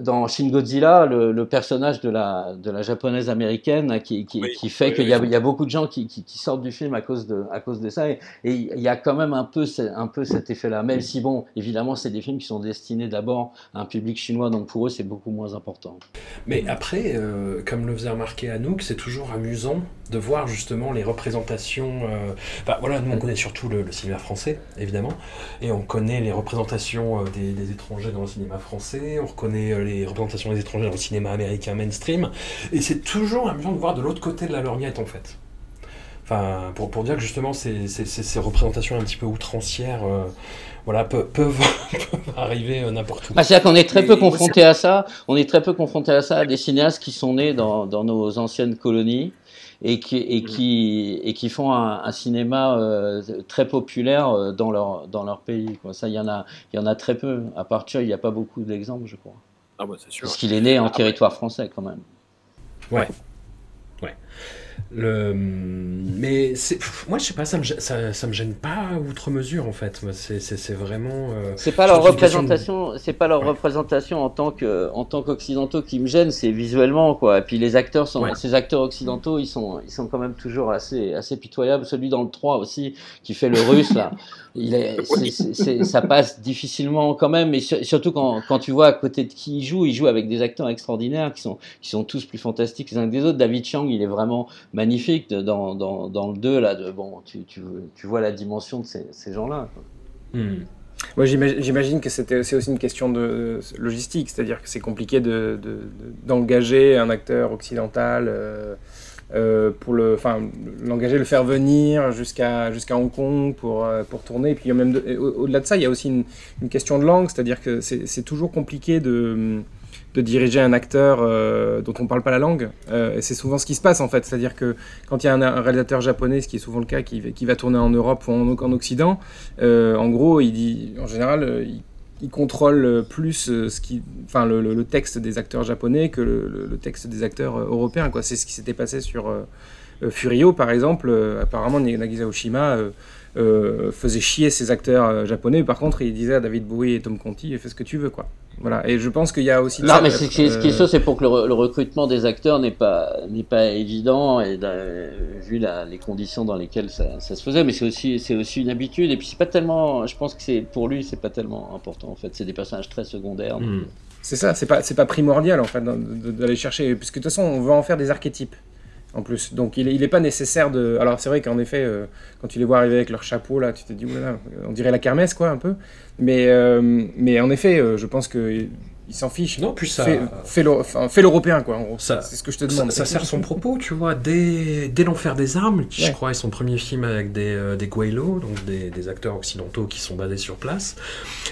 Speaker 6: dans Shin Godzilla, le, le, personnage de la, de la japonaise américaine qui, qui, qui fait qu'il y, y, a beaucoup de gens qui, qui, sortent du film à cause de, à cause de ça. Et, il y a quand même un peu, un peu cet effet-là. Même si, bon, évidemment, c'est des films qui sont destinés d'abord à un public chinois, donc pour eux, c'est beaucoup moins important.
Speaker 3: Mais après, euh, comme le faisait remarquer Anouk, c'est toujours amusant de voir justement les représentations. Euh, bah, voilà, nous on connaît surtout le, cinéma français, évidemment, et on connaît les représentations euh, des, des, étrangers dans le cinéma français, on reconnaît euh, les représentations des étrangers dans le cinéma américain mainstream, et c'est toujours amusant de voir de l'autre côté de la lorgnette en fait. Enfin, pour, pour dire que justement ces, ces, ces représentations un petit peu outrancières voilà, peuvent, <laughs> peuvent, arriver n'importe où.
Speaker 6: Ah, C'est-à-dire qu'on est très peu confronté à ça. On est très peu confronté à ça à des cinéastes qui sont nés dans, dans nos anciennes colonies et qui, et qui, et qui font un, cinéma très populaire dans leur, dans leur pays. Quoi. Ça, il y, en a, y en a très peu. À part il n'y a pas beaucoup d'exemples, je crois.
Speaker 3: Ah bah, c'est sûr.
Speaker 6: Parce qu'il est né en territoire français, quand même.
Speaker 3: Ouais. Ouais. Le... Mais c'est... moi, je sais pas, ça me, ça, ça me gêne pas outre mesure en fait. C'est, c'est, vraiment.
Speaker 6: Euh, c'est pas leur représentation, c'est pas leur représentation en tant que, en tant qu'occidentaux qui me gêne, c'est visuellement quoi. Et puis les acteurs sont, ces acteurs occidentaux, ils sont, ils sont quand même toujours assez, assez pitoyables. Celui dans le 3 aussi, qui fait le russe là. <laughs> Il est, c'est, ça passe difficilement quand même, mais surtout quand, quand tu vois à côté de qui il joue, il joue avec des acteurs extraordinaires qui sont, qui sont tous plus fantastiques les uns que des autres. David Chang, il est vraiment magnifique dans, dans, dans le 2, là, de, bon, tu, tu, tu, vois la dimension de ces, ces gens-là.
Speaker 5: Hmm. Moi, j'imagine que c'est aussi une question de logistique, c'est-à-dire que c'est compliqué d'engager de, de, un acteur occidental euh, euh, pour le, enfin, l'engager, le faire venir jusqu'à jusqu'à Hong Kong pour, euh, pour tourner. Et puis même au-delà de ça, il y a aussi une, question de langue, c'est-à-dire que c'est toujours compliqué de de diriger un acteur euh, dont on ne parle pas la langue. C'est souvent ce qui se passe en fait. C'est-à-dire que quand il y a un, réalisateur japonais, ce qui est souvent le cas, qui, qui va tourner en Europe ou en, en Occident, en gros, il dit, en général, il, contrôle plus ce qui, enfin, le, texte des acteurs japonais que le, texte des acteurs européens. Quoi. C'est ce qui s'était passé sur Furio, par exemple. apparemment, Nagisa Oshima euh, faisait chier ses acteurs euh, japonais. Par contre, il disait à David Bowie et Tom Conti, fais ce que tu veux, quoi. Voilà. Et je pense qu'il y a aussi.
Speaker 6: Non, mais ce qui est sûr, c'est pour que le, recrutement des acteurs n'est pas n'est pas évident et vu la, les conditions dans lesquelles ça, ça se faisait. Mais c'est aussi c'est aussi une habitude. Et puis c'est pas tellement. Je pense que c'est pour lui, c'est pas tellement important. En fait, c'est des personnages très secondaires.
Speaker 5: Hmm. C'est ça. C'est pas c'est pas primordial en fait d'aller chercher, puisque de toute façon, on veut en faire des archétypes en plus. Donc il n'est pas nécessaire de. Alors c'est vrai qu'en effet, euh, quand tu les vois arriver avec leur chapeau, là, tu te dis, on dirait la kermesse, quoi, un peu. Mais, euh, mais en effet, euh, je pense que il s'en fiche.
Speaker 3: Non, puis ça.
Speaker 5: Fais, l'européen, quoi, C'est ce que je te demande.
Speaker 3: Ça, sert son propos, tu vois. Dès, dès l'enfer des armes, je crois, est son premier film avec des, euh, des donc des, acteurs occidentaux qui sont basés sur place,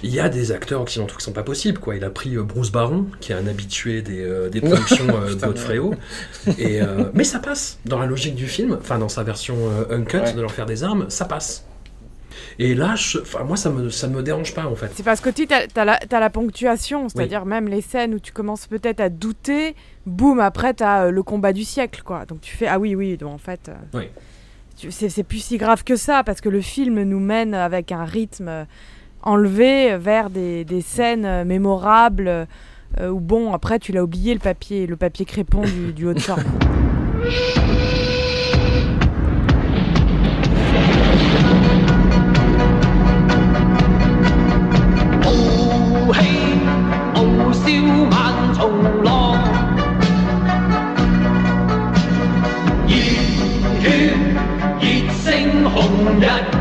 Speaker 3: il y a des acteurs occidentaux qui sont pas possibles, quoi. Il a pris euh, Bruce Baron, qui est un habitué des, euh, des productions <laughs> Godfreyo. Et, mais ça passe. Dans la logique du film, enfin, dans sa version uncut de l'enfer des armes, ça passe. Et là, moi, ça me, ça me dérange pas, en fait.
Speaker 4: C'est parce que tu as, as, la ponctuation, c'est-à-dire même les scènes où tu commences peut-être à douter, boum, après, tu as euh, le combat du siècle, quoi. Donc tu fais, ah oui, oui, donc en fait... Euh,
Speaker 3: oui.
Speaker 4: C'est plus si grave que ça, parce que le film nous mène avec un rythme euh, enlevé vers des, des scènes mémorables, où bon, après, tu l'as oublié, le papier, le papier crépon du, du haut de forme. <laughs> 同浪，热血，热胜红日。